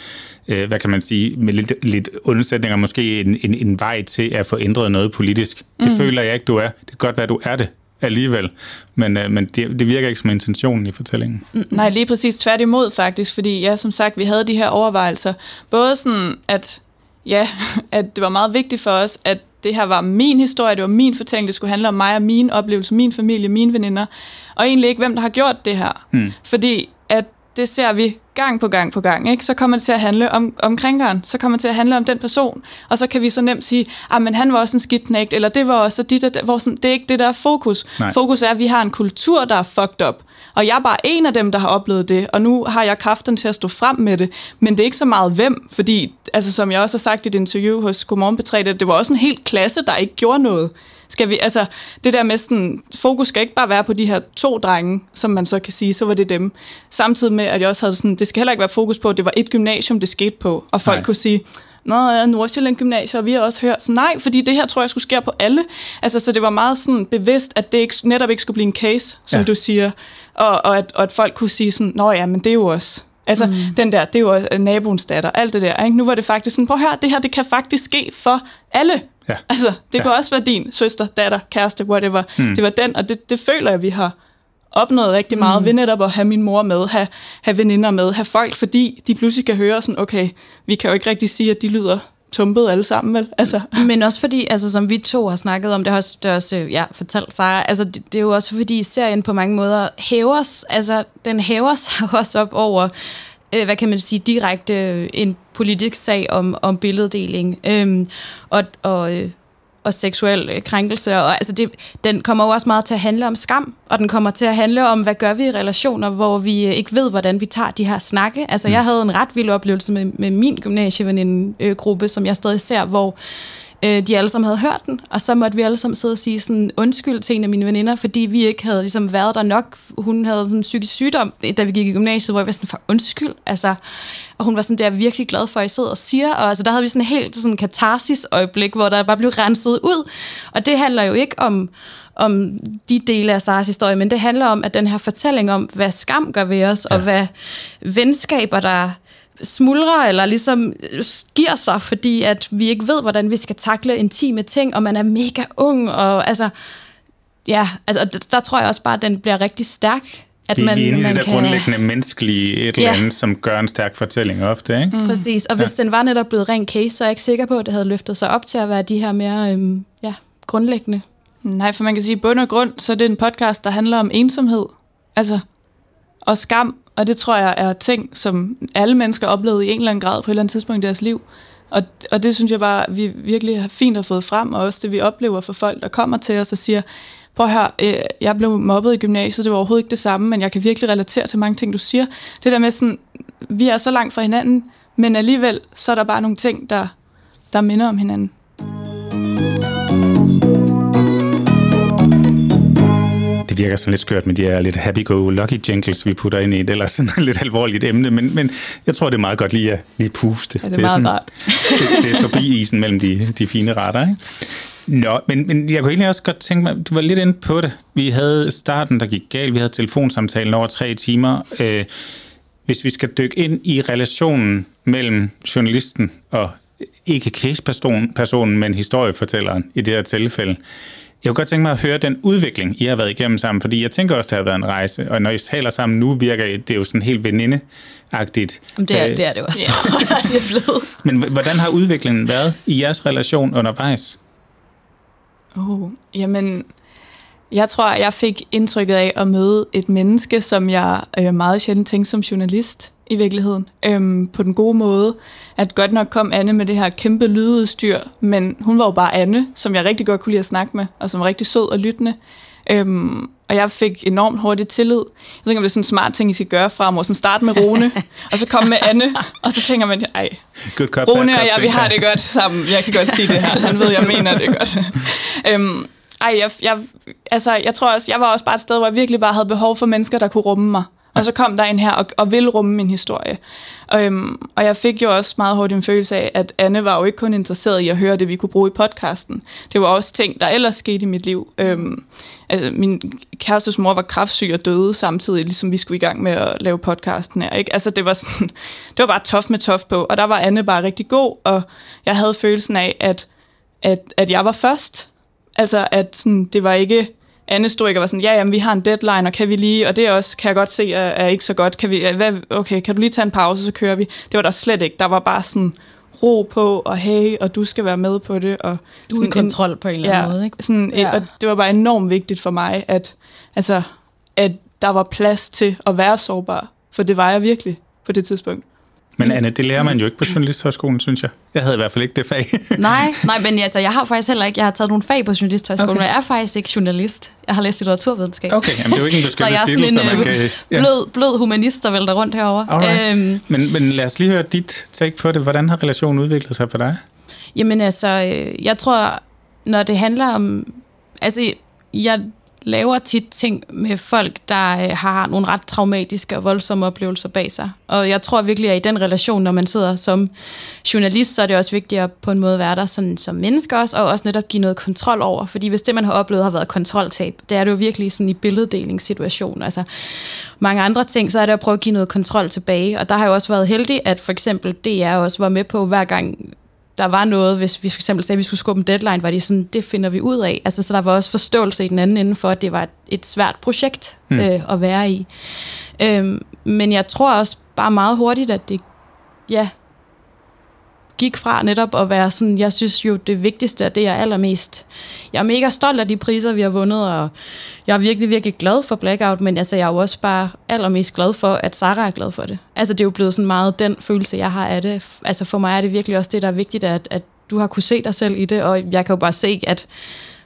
øh, hvad kan man sige, med lidt, lidt undsætninger, måske en, en, en vej til at få ændret noget politisk. Det Mm. føler jeg ikke, du er. Det kan godt være, du er det alligevel. Men, øh, men det, det virker ikke som intentionen i fortællingen. Nej, lige præcis tværtimod faktisk, fordi ja, som sagt, vi havde de her overvejelser. Både sådan, at, ja, *laughs* at det var meget vigtigt for os, at det her var min historie, det var min fortælling, det skulle handle om mig og mine oplevelser, min familie, mine veninder, og egentlig ikke, hvem der har gjort det her. Mm. Fordi det ser vi gang på gang på gang, ikke? så kommer det til at handle om, om krænkeren, så kommer det til at handle om den person, og så kan vi så nemt sige, ah, men han var også en skidtnægt, eller det var også dit, og hvor sådan, det er ikke det, der er fokus. Nej. Fokus er, at vi har en kultur, der er fucked up, og jeg er bare en af dem, der har oplevet det, og nu har jeg kraften til at stå frem med det, men det er ikke så meget hvem, fordi, altså som jeg også har sagt i et interview hos Godmorgen P3, det, det var også en helt klasse, der ikke gjorde noget. Skal vi, altså, det der med sådan, fokus skal ikke bare være på de her to drenge, som man så kan sige, så var det dem. Samtidig med, at jeg også havde sådan, det skal heller ikke være fokus på, at det var et gymnasium, det skete på, og folk Nej. Kunne sige, Nå, ja, Nordsjælland Gymnasium, og vi har også hørt. Så nej, fordi det her tror jeg skulle ske på alle. Altså, så det var meget sådan bevidst, at det ikke, netop ikke skulle blive en case, som Ja. du siger. Og, og, at, og at folk kunne sige sådan, nå ja, men det er jo også... Altså, mm. den der, det er jo også øh, naboens datter, alt det der. Ikke? Nu var det faktisk sådan, prøv at høre, det her, det kan faktisk ske for alle. Ja. Altså, det Ja. kunne også være din søster, datter, kæreste, whatever. Mm. Det var den, og det, det føler jeg, vi har opnået rigtig meget ved netop at have min mor med, have, have veninder med, have folk, fordi de pludselig kan høre sådan, okay, vi kan jo ikke rigtig sige, at de lyder tumpet alle sammen, vel? Altså, *laughs* Men også fordi, altså, som vi to har snakket om, det har også, det har også øh, ja, fortalt sig, altså, det, det er jo også fordi serien på mange måder hæver, altså, den hæver sig *laughs* også op over, øh, hvad kan man sige, direkte øh, en politisk sag om, om billeddeling. Øhm, og, og, øh, og seksuel øh, krænkelse. Og, altså det, den kommer jo også meget til at handle om skam, og den kommer til at handle om, hvad gør vi i relationer, hvor vi øh, ikke ved, hvordan vi tager de her snakke. Altså, jeg havde en ret vild oplevelse med, med min gymnasieveninde-gruppe, som jeg stadig ser, hvor øh, de alle sammen havde hørt den, og så måtte vi alle sammen sidde og sige sådan undskyld til en af mine veninder, fordi vi ikke havde ligesom været der nok. Hun havde sådan en psykisk sygdom, da vi gik i gymnasiet, hvor jeg var sådan, for undskyld, altså. Og hun var sådan, det er jeg virkelig glad for, at I sidder og siger, og altså, der havde vi sådan et helt sådan katarsis-øjeblik, hvor der bare blev renset ud. Og det handler jo ikke om, om de dele af Saras historie, men det handler om, at den her fortælling om, hvad skam gør ved os, ja. og hvad venskaber, der smuldrer eller ligesom øh, giver sig, fordi at vi ikke ved, hvordan vi skal takle intime ting, og man er mega ung, og altså, ja, altså, der, tror jeg også bare, at den bliver rigtig stærk. At Vi, man, vi er inde i man det der grundlæggende menneskelige et eller Ja. andet, som gør en stærk fortælling ofte, ikke? Mm. Præcis, og hvis den var netop blevet ren case, så er jeg ikke sikker på, at det havde løftet sig op til at være de her mere øhm, ja, grundlæggende. Nej, for man kan sige, at i bund og grund, så er det en podcast, der handler om ensomhed. Altså, og skam. Og det tror jeg er ting, som alle mennesker oplevede i en eller anden grad på et eller andet tidspunkt i deres liv. Og, og det synes jeg bare, vi virkelig har fint har fået frem, og også det, vi oplever for folk, der kommer til os og siger, prøv at høre, øh, jeg blev mobbet i gymnasiet, det var overhovedet ikke det samme, men jeg kan virkelig relatere til mange ting, du siger. Det der med sådan, vi er så langt fra hinanden, men alligevel, så er der bare nogle ting, der, der minder om hinanden. Det virker sådan lidt skørt med de her lidt happy-go-lucky jingles, vi putter ind i et ellers sådan lidt alvorligt emne, men, men jeg tror, det er meget godt lige at lige puste. Ja, det er meget sådan, rart. *laughs* det, det er forbi isen mellem de, de fine retter, ikke? Nå, men, men jeg kunne egentlig også godt tænke mig, du var lidt inde på det. Vi havde starten, der gik galt. Vi havde telefonsamtalen over tre timer. Øh, hvis vi skal dykke ind i relationen mellem journalisten og ikke case-personen, personen, men historiefortælleren i det her tilfælde. Jeg kunne godt tænke mig at høre den udvikling, I har været igennem sammen, fordi jeg tænker også, det har været en rejse, og når I taler sammen nu, virker det jo sådan helt veninde-agtigt. Det er, Øh, det er det også, tror *laughs* jeg, det er blevet. Men hvordan har udviklingen været i jeres relation undervejs? Oh, jamen, jeg tror, jeg fik indtrykket af at møde et menneske, som jeg øh, meget sjældent tænkte som journalist i virkeligheden. Øhm, på den gode måde, at godt nok kom Anne med det her kæmpe lydudstyr, men hun var jo bare Anne, som jeg rigtig godt kunne lide at snakke med, og som var rigtig sød og lyttende. Øhm, og jeg fik enormt hurtigt tillid. Jeg ved ikke, om det er sådan en smart ting, I skal gøre fremover. Sådan starte med Rune, *laughs* og så komme med Anne, og så tænker man, ej, Good cop, Rune bad og cop, jeg, vi har det godt sammen. Jeg kan godt sige det her. Han ved, jeg mener det godt. *laughs* øhm, ej, jeg, jeg, altså, jeg tror også, jeg var også bare et sted, hvor jeg virkelig bare havde behov for mennesker, der kunne rumme mig. Og så kom der en her og, og ville rumme min historie. Øhm, og jeg fik jo også meget hårdt en følelse af, at Anne var jo ikke kun interesseret i at høre det, vi kunne bruge i podcasten. Det var også ting, der ellers skete i mit liv. Øhm, altså, min kærestes mor var kraftsyg og døde samtidig, ligesom vi skulle i gang med at lave podcasten her. Ikke? Altså, det var, sådan, *laughs* det var bare tof med tof på, og der var Anne bare rigtig god, og jeg havde følelsen af, at, at, at jeg var først. Altså, at sådan, det var ikke ikke og var sådan, ja, jamen, vi har en deadline, og kan vi lige, og det også, kan jeg godt se, er, er ikke så godt. Kan vi, hvad, okay, kan du lige tage en pause, så kører vi. Det var der slet ikke. Der var bare sådan ro på, og hey, og du skal være med på det. Og du er i kontrol en, på en eller anden ja, måde, ikke? Sådan ja. og det var bare enormt vigtigt for mig, at, altså, at der var plads til at være sårbar. For det var jeg virkelig på det tidspunkt. Men Anne, det lærer man jo ikke på Journalisthøjskolen, synes jeg. Jeg havde i hvert fald ikke det fag. *laughs* nej, nej, men altså, jeg har faktisk heller ikke, jeg har taget nogle fag på Journalisthøjskolen, okay. men jeg er faktisk ikke journalist. Jeg har læst litteraturvidenskab. Okay, jamen, det er jo ikke en *laughs* Så jeg er sådan titel, en så man kan, ja. blød, blød humanist, der vælter rundt herovre. Øhm, men, men lad os lige høre dit take på det. Hvordan har relationen udviklet sig for dig? Jamen altså, jeg tror, når det handler om... Altså, jeg laver tit ting med folk, der øh, har nogle ret traumatiske og voldsomme oplevelser bag sig. Og jeg tror virkelig, at i den relation, når man sidder som journalist, så er det også vigtigt at på en måde være der sådan, som menneske også, og også netop give noget kontrol over. Fordi hvis det, man har oplevet, har været kontroltab, det er det jo virkelig sådan i billeddelingssituation. Altså mange andre ting, så er det at prøve at give noget kontrol tilbage. Og der har jeg også været heldig, at for eksempel DR også var med på, hver gang der var noget, hvis vi for eksempel sagde, at vi skulle skubbe en deadline, var de sådan, det finder vi ud af. Altså, så der var også forståelse i den anden ende for, at det var et, et svært projekt mm. øh, at være i. Øhm, men jeg tror også bare meget hurtigt, at det, ja, gik fra netop at være sådan, jeg synes jo, det vigtigste, og det er allermest, jeg er mega stolt af de priser, vi har vundet, og jeg er virkelig, virkelig glad for Blackout, men altså, jeg er jo også bare allermest glad for, at Sarah er glad for det. Altså, det er jo blevet sådan meget den følelse, jeg har af det. Altså, for mig er det virkelig også det, der er vigtigt, at, at du har kunne se dig selv i det, og jeg kan jo bare se, at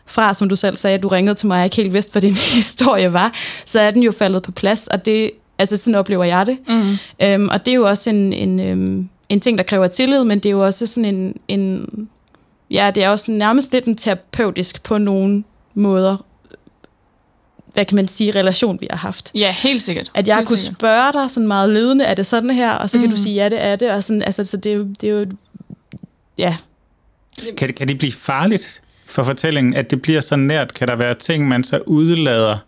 fra, som du selv sagde, at du ringede til mig, jeg ikke helt vidste, hvad din *laughs* historie var, så er den jo faldet på plads, og det, altså sådan oplever jeg det. Mm. Øhm, og det er jo også en, en øhm, en ting, der kræver tillid, men det er jo også sådan en, en ja, det er også nærmest lidt en terapeutisk på nogle måder, hvad kan man sige, relation, vi har haft. Ja, helt sikkert. At jeg helt kunne sikkert. spørge dig sådan meget ledende, er det sådan her? Og så kan mm. du sige, ja, det er det. Og sådan, altså, så det, er jo, det er jo, ja. Kan det, kan det blive farligt for fortællingen, at det bliver så nært? Kan der være ting, man så udlader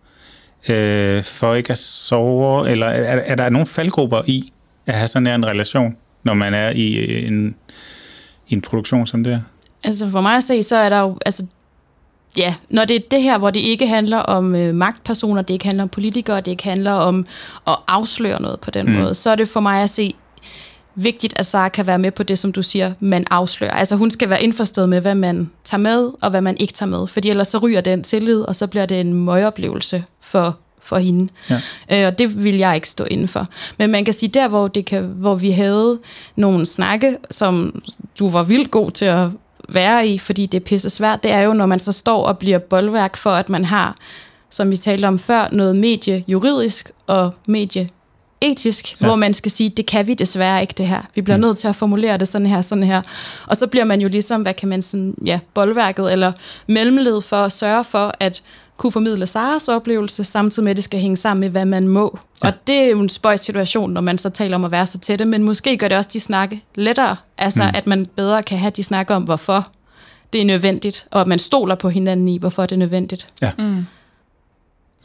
øh, for ikke at sove? Eller er, er der nogle faldgrupper i at have sådan en relation? Når man er i en, i en produktion som det her? Altså for mig at se, så er der jo, altså ja, når det er det her, hvor det ikke handler om øh, magtpersoner, det ikke handler om politikere, det ikke handler om at afsløre noget på den mm. måde, så er det for mig at se vigtigt, at Sara kan være med på det, som du siger, man afslører. Altså hun skal være indforstået med, hvad man tager med, og hvad man ikke tager med. Fordi ellers så ryger den tillid, og så bliver det en møgoplevelse for for hende. Ja. Øh, og det vil jeg ikke stå inden for. Men man kan sige, der hvor, det kan, hvor vi havde nogle snakke, som du var vildt god til at være i, fordi det er pisse svært, det er jo, når man så står og bliver boldværk for, at man har, som vi talte om før, noget medie juridisk og medie etisk, ja. hvor man skal sige, det kan vi desværre ikke det her. Vi bliver mm. nødt til at formulere det sådan her, sådan her. Og så bliver man jo ligesom, hvad kan man sådan, ja, boldværket eller mellemled for at sørge for, at kunne formidle Saras oplevelse, samtidig med, at det skal hænge sammen med, hvad man må. Ja. Og det er jo en spøjs situation, når man så taler om at være så tætte, men måske gør det også de snakke lettere. Altså, mm. at man bedre kan have de snakke om, hvorfor det er nødvendigt, og at man stoler på hinanden i, hvorfor det er nødvendigt. Ja. Mm.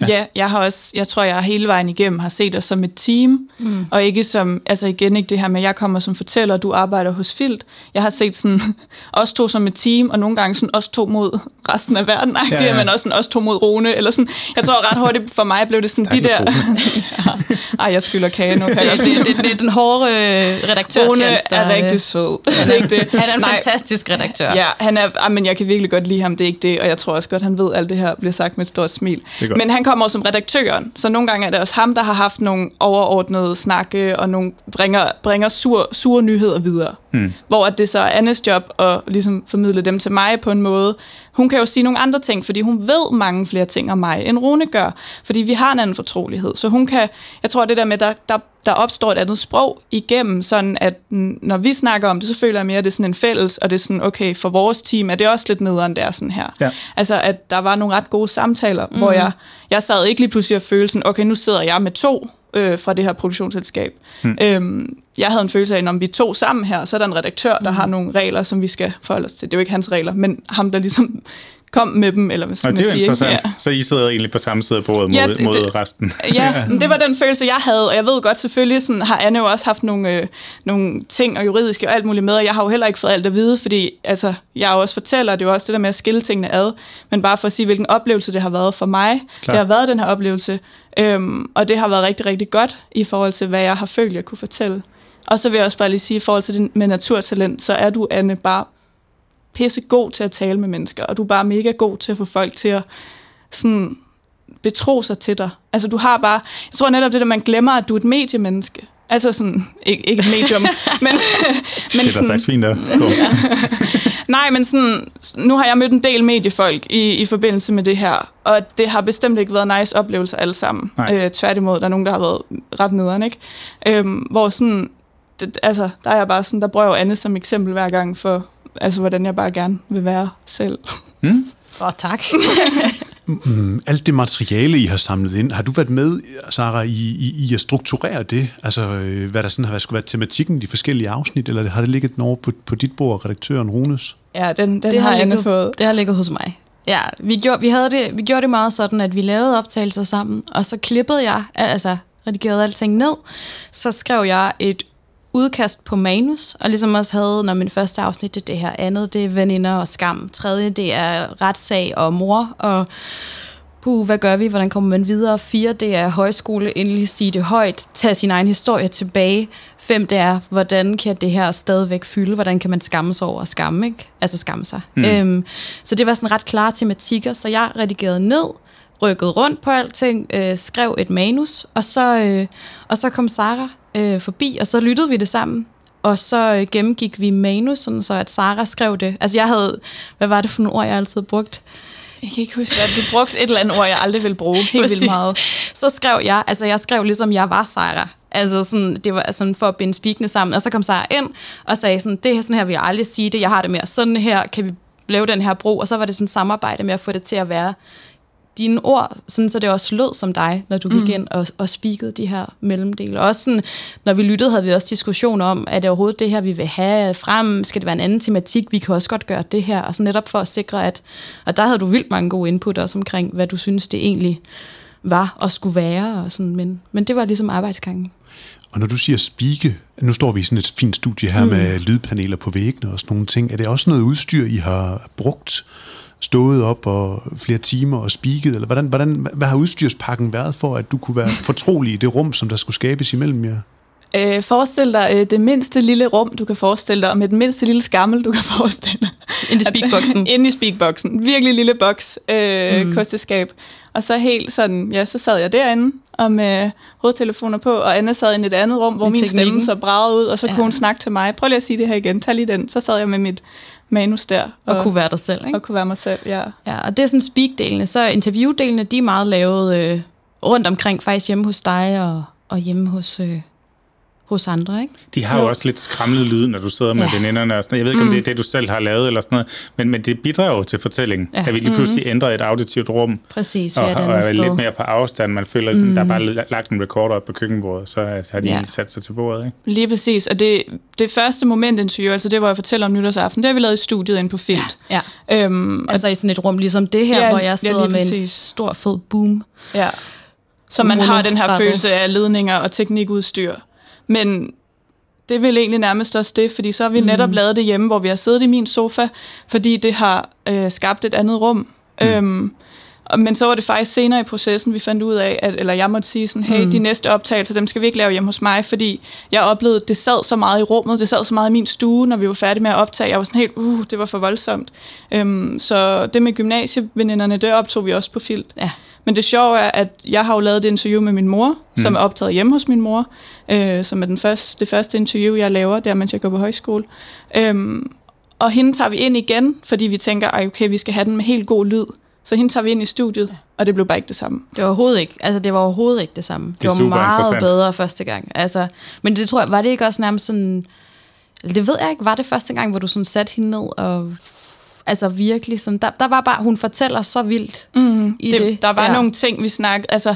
Ja. ja, jeg har også, jeg tror, jeg hele vejen igennem har set os som et team, mm. og ikke som, altså igen ikke det her med, at jeg kommer som fortæller, og du arbejder hos Filt. Jeg har set sådan, *laughs* os to som et team, og nogle gange sådan os to mod resten af verden, ja, ja. men også sådan os to mod Rune, eller sådan, jeg tror ret hurtigt for mig blev det sådan de der, ja. *laughs* ej, jeg skylder kage nu. Kan det, det, det, det, er den hårde øh, redaktør. Rune er rigtig sød. Han er, ikke det. han er en Nej. fantastisk redaktør. Ja, han er, ah, men jeg kan virkelig godt lide ham, det er ikke det, og jeg tror også godt, han ved, at alt det her bliver sagt med et stort smil. Men han kommer som redaktøren, så nogle gange er det også ham, der har haft nogle overordnede snakke, og nogle bringer, bringer sur, sure nyheder videre. Mm. Hvor at det så er Annes job at ligesom formidle dem til mig på en måde. Hun kan jo sige nogle andre ting, fordi hun ved mange flere ting om mig, end Rune gør. Fordi vi har en anden fortrolighed. Så hun kan, jeg tror det der med, der, der der opstår et andet sprog igennem, sådan at når vi snakker om det, så føler jeg mere, at det er sådan en fælles, og det er sådan, okay, for vores team er det også lidt nederen, der sådan her. Ja. Altså, at der var nogle ret gode samtaler, mm. hvor jeg, jeg sad ikke lige pludselig og følte sådan, okay, nu sidder jeg med to øh, fra det her produktionsselskab. Mm. Øhm, jeg havde en følelse af, at når vi to sammen her, så er der en redaktør, der mm. har nogle regler, som vi skal forholde os til. Det er jo ikke hans regler, men ham, der ligesom kom med dem, eller hvad skal det man er sige. ikke? interessant. Så I sidder egentlig på samme side af bordet mod, Ja, ja, det- mod det- resten. *laughs* Ja, men det var den følelse, jeg havde, og jeg ved godt, selvfølgelig sådan, har Anne jo også haft nogle, øh, nogle ting og juridiske og alt muligt med, og jeg har jo heller ikke fået alt at vide, fordi altså, jeg er også fortæller, det er jo også det der med at skille tingene ad, men bare for at sige, hvilken oplevelse det har været for mig. Klar. Det har været den her oplevelse, øhm, og det har været rigtig, rigtig godt i forhold til, hvad jeg har følt, jeg kunne fortælle. Og så vil jeg også bare lige sige, i forhold til det med naturtalent, så er du, Anne, bare pisse god til at tale med mennesker, og du er bare mega god til at få folk til at sådan betro sig til dig. Altså du har bare, jeg tror netop det der, man glemmer, at du er et mediemenneske. Altså sådan, ikke, ikke et medium, *laughs* men, men Det er da sådan, sagt fint der. *laughs* Nej, men sådan, nu har jeg mødt en del mediefolk i, i forbindelse med det her, og det har bestemt ikke været nice oplevelser alle sammen. Nej. Øh, tværtimod, der er nogen, der har været ret nederen, ikke? Øhm, hvor sådan, det, altså, der er jeg bare sådan, der bruger jeg jo Anne som eksempel hver gang for, altså hvordan jeg bare gerne vil være selv. Åh, oh, tak. Mm, alt det materiale, I har samlet ind, har du været med, Sara, i, i, i at strukturere det? Altså, øh, hvad der sådan har været, skulle være tematikken i de forskellige afsnit, eller har det ligget over på, på dit bord, redaktøren Runes? Ja, den, den Det har har Anne ligget- fået. Det har ligget hos mig. Ja, vi gjorde, vi, havde det, vi gjorde det meget sådan, at vi lavede optagelser sammen, og så klippede jeg, altså redigerede alting ned, så skrev jeg et udkast på manus, og ligesom også havde, når min første afsnit det er det her, andet det er veninder og skam, tredje det er retssag og mor, og puh, hvad gør vi, hvordan kommer man videre, fire det er højskole, endelig sige det højt, tage sin egen historie tilbage, fem det er, hvordan kan det her stadigvæk fylde, hvordan kan man skamme sig over skamme, ikke? altså skamme sig. Mm. Øhm, så det var sådan ret klare tematikker, så jeg redigerede ned, rykkede rundt på alting, øh, skrev et manus, og så, øh, og så kom Sara øh, forbi, og så lyttede vi det sammen. Og så øh, gennemgik vi manus, sådan så at Sara skrev det. Altså jeg havde, hvad var det for nogle ord, jeg altid brugt? Jeg kan ikke huske, hvad du brugte et eller andet ord, jeg aldrig vil bruge *laughs* helt vildt Præcis. meget. Så skrev jeg, altså jeg skrev ligesom, jeg var Sara. Altså sådan, det var sådan for at binde spikene sammen. Og så kom Sara ind og sagde sådan, det her, sådan her vil jeg aldrig sige det, jeg har det mere sådan her, kan vi lave den her bro? Og så var det sådan samarbejde med at få det til at være dine ord, sådan så det også lød som dig, når du gik mm. ind og, og speakede de her mellemdele. Også sådan, når vi lyttede, havde vi også diskussion om, er det overhovedet det her, vi vil have frem? Skal det være en anden tematik? Vi kan også godt gøre det her. Og så netop for at sikre, at... Og der havde du vildt mange gode input også omkring, hvad du synes, det egentlig var og skulle være. Og sådan, men, men det var ligesom arbejdsgangen. Og når du siger spike, nu står vi i sådan et fint studie her mm. med lydpaneler på væggene og sådan nogle ting. Er det også noget udstyr, I har brugt, stået op og flere timer og spiket? Eller hvordan, hvordan, hvad har udstyrspakken været for, at du kunne være fortrolig i det rum, som der skulle skabes imellem jer? Øh, forestil dig øh, det mindste lille rum, du kan forestille dig, og med den mindste lille skammel, du kan *laughs* forestille dig. Ind i speakboxen. *laughs* Inde i speakboxen. Virkelig lille boks, øh, mm. kosteskab. Og så helt sådan, ja, så sad jeg derinde, og med hovedtelefoner på, og Anne sad i et andet rum, hvor min teknikken. stemme så bragede ud, og så Ja. kunne hun snakke til mig. Prøv lige at sige det her igen, tag lige den. Så sad jeg med mit manus der. Og kunne være dig selv, ikke? og kunne være mig selv, ja. Ja, og det er sådan speak-delene. Så interview-delene, de er meget lavet øh, rundt omkring, faktisk hjemme hos dig og, og hjemme hos, øh, hos andre, ikke? De har jo også lidt skramlet lyd, når du sidder med Ja. ja. veninderne og sådan noget. Jeg ved ikke, om det er det, du selv har lavet eller sådan noget, men, men det bidrager jo til fortællingen, Ja. ja. at vi lige pludselig ændrer et auditivt rum, Præcis, og, og er sted. lidt mere på afstand. Man føler, at mm. der er bare lagt en recorder op på køkkenbordet, så har de Ja. ja. sat sig til bordet. Ikke? Lige præcis, og det, det første momentinterview, altså det, hvor jeg fortæller om nytårsaften, det har vi lavet i studiet inde på Filt. Ja, Øhm, og, altså i sådan et rum ligesom det her, Ja, hvor ja, jeg sidder lige med en stor fed boom. ja. Så man har den her følelse af ledninger og teknikudstyr. Men det er vel egentlig nærmest også det, fordi så har vi mm. netop lavet det hjemme, hvor vi har siddet i min sofa, fordi det har øh, skabt et andet rum. Mm. Øhm, men så var det faktisk senere i processen, vi fandt ud af, at, eller jeg måtte sige sådan, hey, mm. de næste optagelser, dem skal vi ikke lave hjemme hos mig, fordi jeg oplevede, at det sad så meget i rummet, det sad så meget i min stue, når vi var færdige med at optage. Jeg var sådan helt, uh, det var for voldsomt. Øhm, så det med gymnasieveninderne, det optog vi også på filt. Ja. Men det sjove er, at jeg har jo lavet et interview med min mor, mm. som er optaget hjemme hos min mor, øh, som er den første, det første interview, jeg laver, der mens jeg går på højskole. Øhm, og hende tager vi ind igen, fordi vi tænker, "Ej, okay, vi skal have den med helt god lyd. Så hende tager vi ind i studiet, og det blev bare ikke det samme. Det var overhovedet ikke, altså det var overhovedet ikke det samme. Det, er var meget bedre første gang. Altså, men det tror jeg, var det ikke også nærmest sådan, eller det ved jeg ikke, var det første gang, hvor du sådan satte hende ned og altså virkelig sådan, der, der var bare, hun fortæller så vildt Mm, i det, det. Der var ja. nogle ting, vi snakkede, altså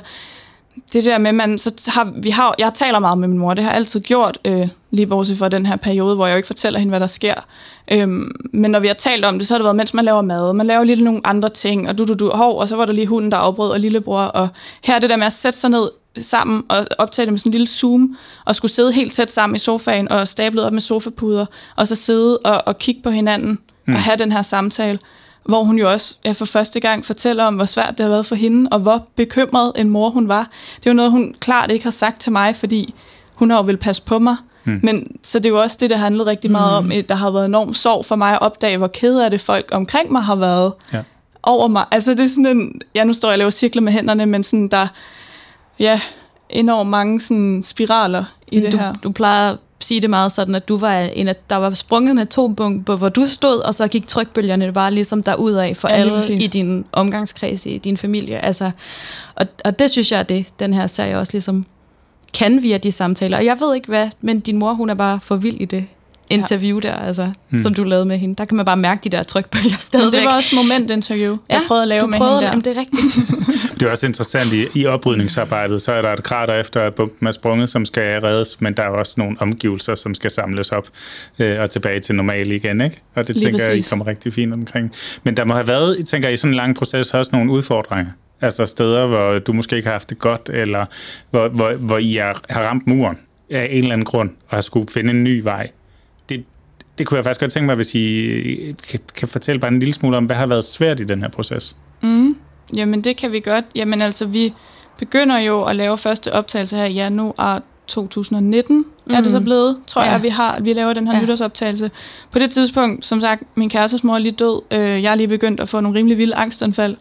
det der med, man, så har, vi har, jeg taler meget med min mor, det har jeg altid gjort, øh, lige bortset fra den her periode, hvor jeg jo ikke fortæller hende, hvad der sker. Øhm, men når vi har talt om det, så har det været, mens man laver mad, man laver lige nogle andre ting, og du, du, du, hov, og så var der lige hunden, der afbrød, og lillebror, og her er det der med at sætte sig ned sammen og optage det med sådan en lille zoom, og skulle sidde helt tæt sammen i sofaen, og stablet op med sofapuder, og så sidde og, og kigge på hinanden, mm. og have den her samtale hvor hun jo også ja, for første gang fortæller om, hvor svært det har været for hende, og hvor bekymret en mor hun var. Det er jo noget, hun klart ikke har sagt til mig, fordi hun har jo vil passe på mig. Mm. Men så det er jo også det, der handlede rigtig meget om. Der har været enorm sorg for mig at opdage, hvor ked af det folk omkring mig har været Ja. over mig. Altså det er sådan en, ja nu står jeg og laver cirkler med hænderne, men sådan der, ja, enormt mange sådan spiraler i det du, her. Du plejer sige det meget sådan, at du var en af, der var sprunget en atombombe, hvor du stod, og så gik trykbølgerne bare ligesom derudad for Ja, alle præcis. i din omgangskreds, i din familie. Altså, og, og det synes jeg er det, den her serie også ligesom kan via de samtaler. Og jeg ved ikke hvad, men din mor, hun er bare for vild i det interview der, altså, mm. som du lavede med hende. Der kan man bare mærke de der trykbølger stadigvæk. det var også momentinterview, jeg ja, prøvede at lave du med prøvede, hende der. Jamen, det er rigtigt. *laughs* Det er også interessant, i, i oprydningsarbejdet, så er der et krater efter, at bomben er sprunget, som skal reddes, men der er også nogle omgivelser, som skal samles op øh, og tilbage til normal igen, ikke? Og det Lige tænker jeg, I præcis. kommer rigtig fint omkring. Men der må have været, jeg tænker I sådan en lang proces, også nogle udfordringer. Altså steder, hvor du måske ikke har haft det godt, eller hvor, hvor, hvor I er, har ramt muren af en eller anden grund, og har skulle finde en ny vej. Det, kunne jeg faktisk godt tænke mig, hvis I kan, kan fortælle bare en lille smule om, hvad har været svært i den her proces. Mm. Jamen, det kan vi godt. Jamen, altså, vi begynder jo at lave første optagelse her i januar 2019, mm. er det så blevet, tror Ja. jeg, vi har. Vi laver den her Ja. ja. nytårsoptagelse. På det tidspunkt, som sagt, min kærestes mor er lige død. Øh, jeg er lige begyndt at få nogle rimelig vilde angstanfald,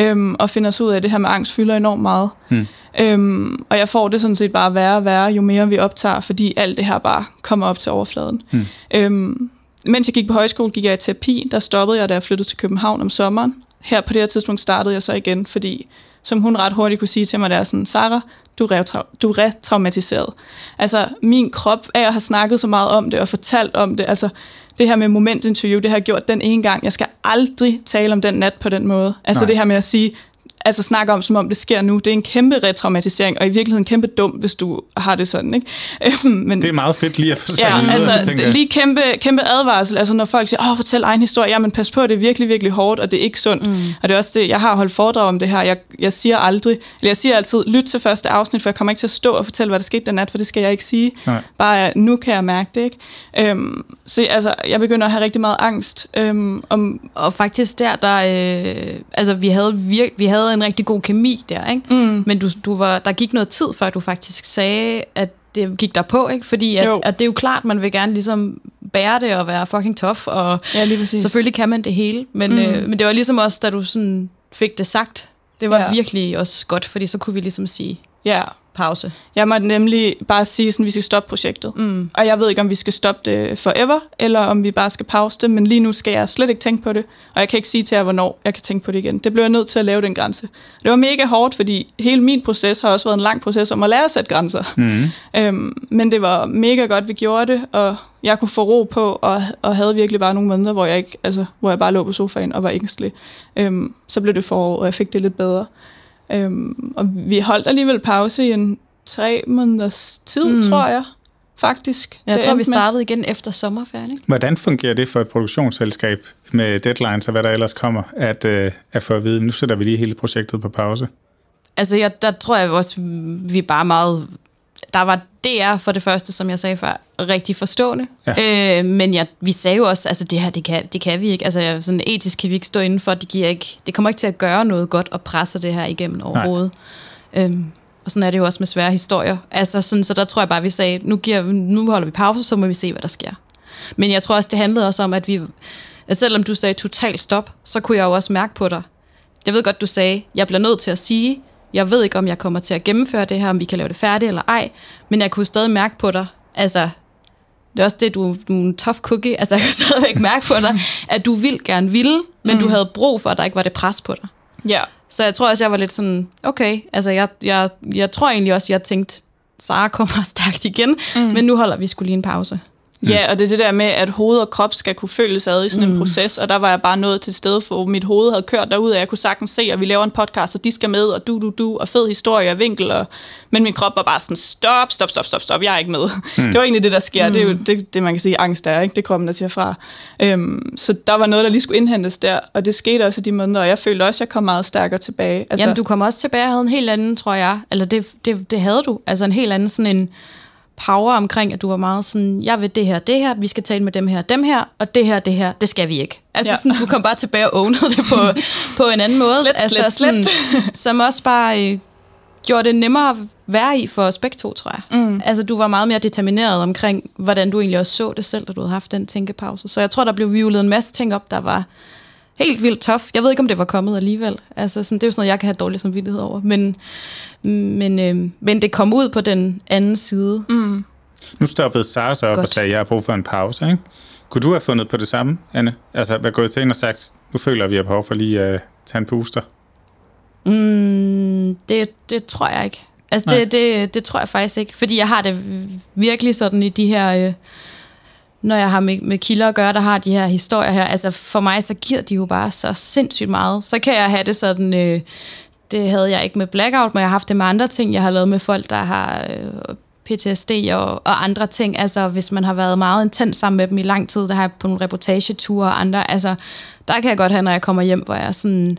øhm, og finder så ud af, at det her med angst fylder enormt meget. Mm. Øhm, og jeg får det sådan set bare værre og værre, jo mere vi optager, fordi alt det her bare kommer op til overfladen. Mm. Øhm, mens jeg gik på højskole, gik jeg i terapi. Der stoppede jeg, da jeg flyttede til København om sommeren. Her på det her tidspunkt startede jeg så igen, fordi som hun ret hurtigt kunne sige til mig, det er sådan, Sarah, du er, du er retraumatiseret. Altså, min krop af at have snakket så meget om det og fortalt om det, altså, det her med momentinterview, det har jeg gjort den ene gang. Jeg skal aldrig tale om den nat på den måde. Altså, Nej. Det her med at sige, altså snakke om, som om det sker nu. Det er en kæmpe retraumatisering, og i virkeligheden kæmpe dum, hvis du har det sådan, ikke? *laughs* Øhm, Men, Det er meget fedt lige at få sagt Ja, videre, altså jeg. lige kæmpe, kæmpe advarsel, altså når folk siger, åh, fortæl egen historie, ja, men pas på, det er virkelig, virkelig hårdt, og det er ikke sundt. Mm. Og det er også det, jeg har holdt foredrag om det her, jeg, jeg siger aldrig, eller jeg siger altid, lyt til første afsnit, for jeg kommer ikke til at stå og fortælle, hvad der skete den nat, for det skal jeg ikke sige. Nej. Bare nu kan jeg mærke det, ikke? Øhm, så altså, jeg begynder at have rigtig meget angst øhm, om, Og faktisk der, der øh, altså vi havde, virk, vi havde en rigtig god kemi der, ikke? mm, Men du, du var, der gik noget tid, før du faktisk sagde, at det gik der på, ikke? Fordi at, Jo. at det er jo klart, man vil gerne ligesom bære det og være fucking tough, og ja, lige præcis. selvfølgelig kan man det hele. Men, Mm. øh, men det var ligesom også, da du sådan fik det sagt, det var ja. virkelig også godt, fordi så kunne vi ligesom sige Ja, pause. jeg måtte nemlig bare sige, sådan, vi skal stoppe projektet. Mm. Og jeg ved ikke, om vi skal stoppe det forever, eller om vi bare skal pause det, men lige nu skal jeg slet ikke tænke på det, og jeg kan ikke sige til jer, hvornår jeg kan tænke på det igen. Det blev jeg nødt til at lave den grænse. Det var mega hårdt, fordi hele min proces har også været en lang proces om at lære at sætte grænser. Mm. Øhm, men det var mega godt, vi gjorde det, og jeg kunne få ro på, og, og havde virkelig bare nogle måneder, hvor jeg, ikke, altså, hvor jeg bare lå på sofaen og var ængstelig. Øhm, så blev det forår, og jeg fik det lidt bedre. Øhm, og vi holdt alligevel pause i en tre måneders tid, mm. Tror jeg, faktisk. Jeg Det tror, vi endte med. startede igen efter sommerferien, ikke? Hvordan fungerer det for et produktionsselskab med deadlines og hvad der ellers kommer, at, øh, at få at vide, nu sætter vi lige hele projektet på pause? Altså, jeg, der tror jeg også, vi er bare meget... Der var DR for det første, som jeg sagde før, rigtig forstående. Ja. Øh, men jeg, vi sagde jo også, altså det her, det kan, det kan vi ikke. Altså sådan etisk kan vi ikke stå inden for, det, giver ikke, det kommer ikke til at gøre noget godt og presse det her igennem overhovedet. Øhm, og sådan er det jo også med svære historier. Altså sådan, så der tror jeg bare, vi sagde, nu, giver, nu holder vi pause, så må vi se, hvad der sker. Men jeg tror også, det handlede også om, at vi, at selvom du sagde totalt stop, så kunne jeg jo også mærke på dig. Jeg ved godt, du sagde, jeg bliver nødt til at sige, jeg ved ikke, om jeg kommer til at gennemføre det her, om vi kan lave det færdigt eller ej, men jeg kunne stadig mærke på dig, altså, det er også det, du, du er en tough cookie, altså jeg kunne *laughs* stadigvæk mærke på dig, at du vil gerne ville, men mm. du havde brug for, at der ikke var det pres på dig. Ja. Så jeg tror også, jeg var lidt sådan, okay, altså jeg, jeg, jeg tror egentlig også, jeg tænkte, Sara kommer *laughs* stærkt igen, mm. men nu holder vi skulle lige en pause. Ja, og det er det der med, at hoved og krop skal kunne følges ad i sådan en proces, og der var jeg bare nået til et sted, for mit hoved havde kørt derud, og jeg kunne sagtens se, at vi laver en podcast, og de skal med, og du, du, du, og fed historie og vinkel, og... men min krop var bare sådan, stop, stop, stop, stop, stop, jeg er ikke med. Mm. Det var egentlig det, der sker. Mm. Det er jo det, det, man kan sige, angst er, ikke? Det er kroppen, der siger fra. Øhm, så der var noget, der lige skulle indhentes der, og det skete også i de måneder, og jeg følte også, at jeg kom meget stærkere tilbage. Altså, Jamen, du kom også tilbage og havde en helt anden, tror jeg, eller det, det, det havde du, altså en helt anden sådan en power omkring, at du var meget sådan, jeg vil det her, det her, vi skal tale med dem her, dem her, og det her, det her, det skal vi ikke. Altså Ja. sådan, du kom bare tilbage og ownede det på, *laughs* på en anden måde. Slet, altså, slet, sådan, *laughs* Som også bare øh, gjorde det nemmere at være i for os begge to, tror jeg. Mm. Altså, du var meget mere determineret omkring, hvordan du egentlig også så det selv, da du havde haft den tænkepause. Så jeg tror, der blev vivlet en masse ting op, der var helt vildt tof. Jeg ved ikke, om det var kommet alligevel. Altså, sådan, det er jo sådan noget, jeg kan have dårlig samvittighed over. Men, men, øh, men det kom ud på den anden side. Mm. Nu stoppede Sara så op Godt. og sagde, at jeg har brug for en pause. Ikke? Kunne du have fundet på det samme, Anne? Altså, hvad gået til hende og sagt, nu føler vi, at vi har behov for lige at uh, tage en booster? Mm, det, det tror jeg ikke. Altså, Nej. det, det, det tror jeg faktisk ikke. Fordi jeg har det virkelig sådan i de her... Øh, når jeg har med, med kilder at gøre, der har de her historier her. Altså, for mig, så giver de jo bare så sindssygt meget. Så kan jeg have det sådan... Øh, det havde jeg ikke med Blackout, men jeg har haft det med andre ting. Jeg har lavet med folk, der har øh, PTSD og, og andre ting. Altså, hvis man har været meget intens sammen med dem i lang tid, der har jeg på nogle reportageture og andre. Altså, der kan jeg godt have, når jeg kommer hjem, hvor jeg er sådan...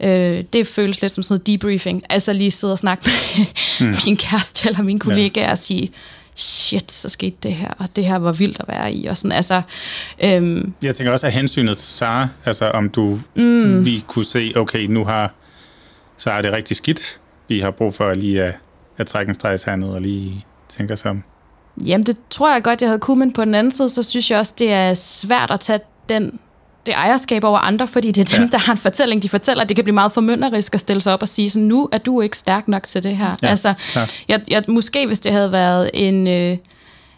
Øh, det føles lidt som sådan noget debriefing. Altså lige sidde og snakke med mm. *laughs* min kæreste eller mine kollegaer og sige, shit, så skete det her, og det her var vildt at være i. Og sådan, altså, øhm, Jeg tænker også af hensynet til Sara, altså om du, mm. vi kunne se, okay, nu har Sara det rigtig skidt. Vi har brug for lige at, at trække en streg herned og lige tænke os om. jamen, det tror jeg godt, jeg havde kunnet, men på den anden side, så synes jeg også, det er svært at tage den det ejerskab over andre, fordi det er dem, Ja. der har en fortælling, de fortæller. Det kan blive meget formynderisk at stille sig op og sige, sådan, nu er du ikke stærk nok til det her. Ja, altså, jeg, jeg, måske hvis det havde været en... Øh,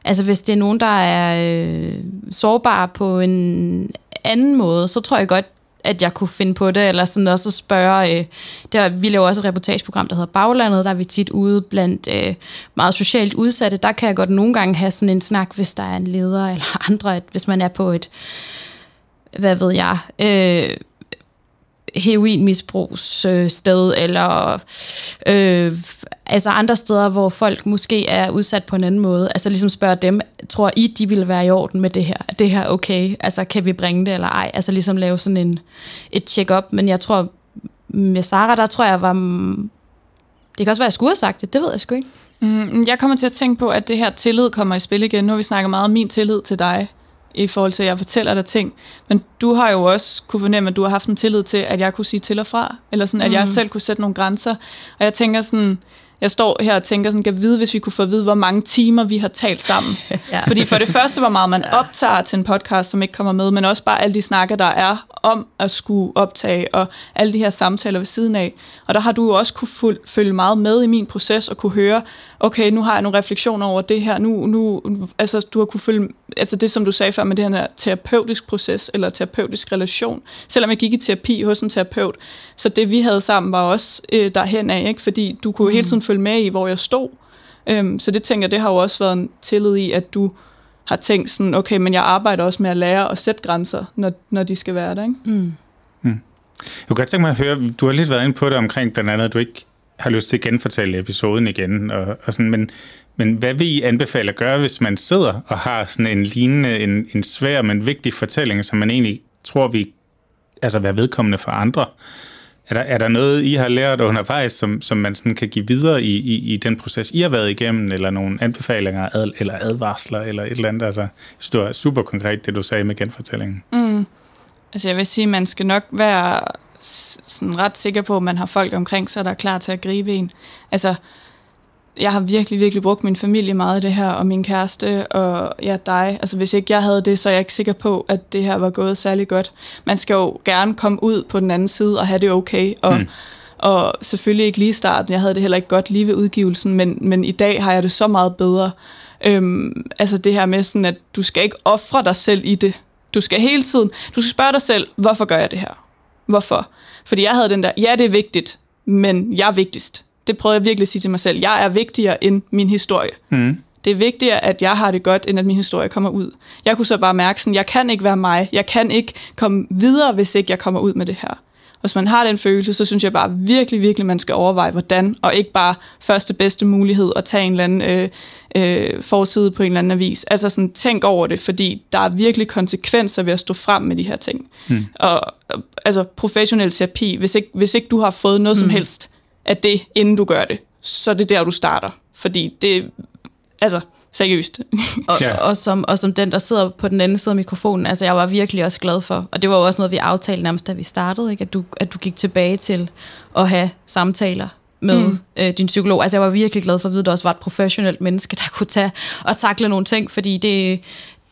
altså hvis det er nogen, der er øh, sårbare på en anden måde, så tror jeg godt, at jeg kunne finde på det, eller sådan også at spørge, øh, der, vi laver også et reportageprogram, der hedder Baglandet, der er vi tit ude blandt øh, meget socialt udsatte, der kan jeg godt nogle gange have sådan en snak, hvis der er en leder eller andre, at hvis man er på et, hvad ved jeg, øh, heroinmisbrugssted, eller øh, altså andre steder, hvor folk måske er udsat på en anden måde. Altså ligesom spørge dem, tror I, de ville være i orden med det her? Er det her okay? Altså kan vi bringe det eller ej? Altså ligesom lave sådan en, et check-up. Men jeg tror, med Sara, der tror jeg var... Det kan også være, at jeg skulle have sagt det. Det ved jeg sgu ikke. Mm, jeg kommer til at tænke på, at det her tillid kommer i spil igen. Nu har vi snakket meget om min tillid til dig, i forhold til, at jeg fortæller dig ting. Men du har jo også kunne fornemme, at du har haft en tillid til, at jeg kunne sige til og fra, eller sådan, at jeg selv kunne sætte nogle grænser. Og jeg tænker sådan, jeg står her og tænker sådan, kan vide, hvis vi kunne få at vide, hvor mange timer vi har talt sammen. *laughs* ja. Fordi for det første, hvor meget man *laughs* optager til en podcast, som ikke kommer med, men også bare alle de snakker, der er om at skulle optage, og alle de her samtaler ved siden af. Og der har du jo også kunne følge meget med i min proces, og kunne høre, okay, nu har jeg nogle refleksioner over det her, nu, nu altså du har kunne følge, altså det som du sagde før med det her terapeutisk proces, eller terapeutisk relation, selvom jeg gik i terapi hos en terapeut, så det vi havde sammen var også øh, derhen af, ikke? fordi du kunne mm. hele tiden følge med i, hvor jeg stod. Øhm, så det tænker jeg, det har jo også været en tillid i, at du har tænkt sådan, okay, men jeg arbejder også med at lære at sætte grænser, når, når de skal være der, ikke? Mm. Jeg kunne godt tænke mig at høre, du har lidt været inde på det omkring blandt andet, at du ikke har lyst til at genfortælle episoden igen, og, og sådan, men, men hvad vil I anbefale at gøre, hvis man sidder og har sådan en lignende, en, en svær, men vigtig fortælling, som man egentlig tror, vi altså være vedkommende for andre? Er der, er der noget, I har lært undervejs, som, som man sådan kan give videre i, i, i den proces, I har været igennem, eller nogle anbefalinger ad, eller advarsler, eller et eller andet? Altså, jeg synes, det var super konkret, det du sagde med genfortællingen. Mm. Altså jeg vil sige, man skal nok være sådan ret sikker på, at man har folk omkring sig, der er klar til at gribe en. Altså, jeg har virkelig, virkelig brugt min familie meget i det her, og min kæreste, og ja, dig. Altså, hvis ikke jeg havde det, så er jeg ikke sikker på, at det her var gået særlig godt. Man skal jo gerne komme ud på den anden side og have det okay, og, mm. og selvfølgelig ikke lige i starten. Jeg havde det heller ikke godt lige ved udgivelsen, men, men i dag har jeg det så meget bedre. Øhm, altså det her med sådan, at du skal ikke ofre dig selv i det. Du skal hele tiden, du skal spørge dig selv, hvorfor gør jeg det her? Hvorfor? Fordi jeg havde den der, ja, det er vigtigt, men jeg er vigtigst. Det prøvede jeg virkelig at sige til mig selv. Jeg er vigtigere end min historie. Mm. Det er vigtigere, at jeg har det godt, end at min historie kommer ud. Jeg kunne så bare mærke sådan, jeg kan ikke være mig. Jeg kan ikke komme videre, hvis ikke jeg kommer ud med det her. Hvis man har den følelse, så synes jeg bare virkelig, virkelig, man skal overveje, hvordan, og ikke bare første bedste mulighed at tage en eller anden øh, øh, forside på en eller anden avis. Altså sådan, tænk over det, fordi der er virkelig konsekvenser ved at stå frem med de her ting. Hmm. Og, altså professionel terapi, hvis ikke, hvis ikke du har fået noget hmm. som helst af det, inden du gør det, så er det der, du starter. Fordi det, altså, seriøst. Og, Ja. og, som, og som den, der sidder på den anden side af mikrofonen, altså jeg var virkelig også glad for, og det var jo også noget, vi aftalte nærmest, da vi startede, ikke? At, du, at du gik tilbage til at have samtaler med mm. øh, din psykolog. Altså jeg var virkelig glad for at vide, at der også var et professionelt menneske, der kunne tage og takle nogle ting, fordi det,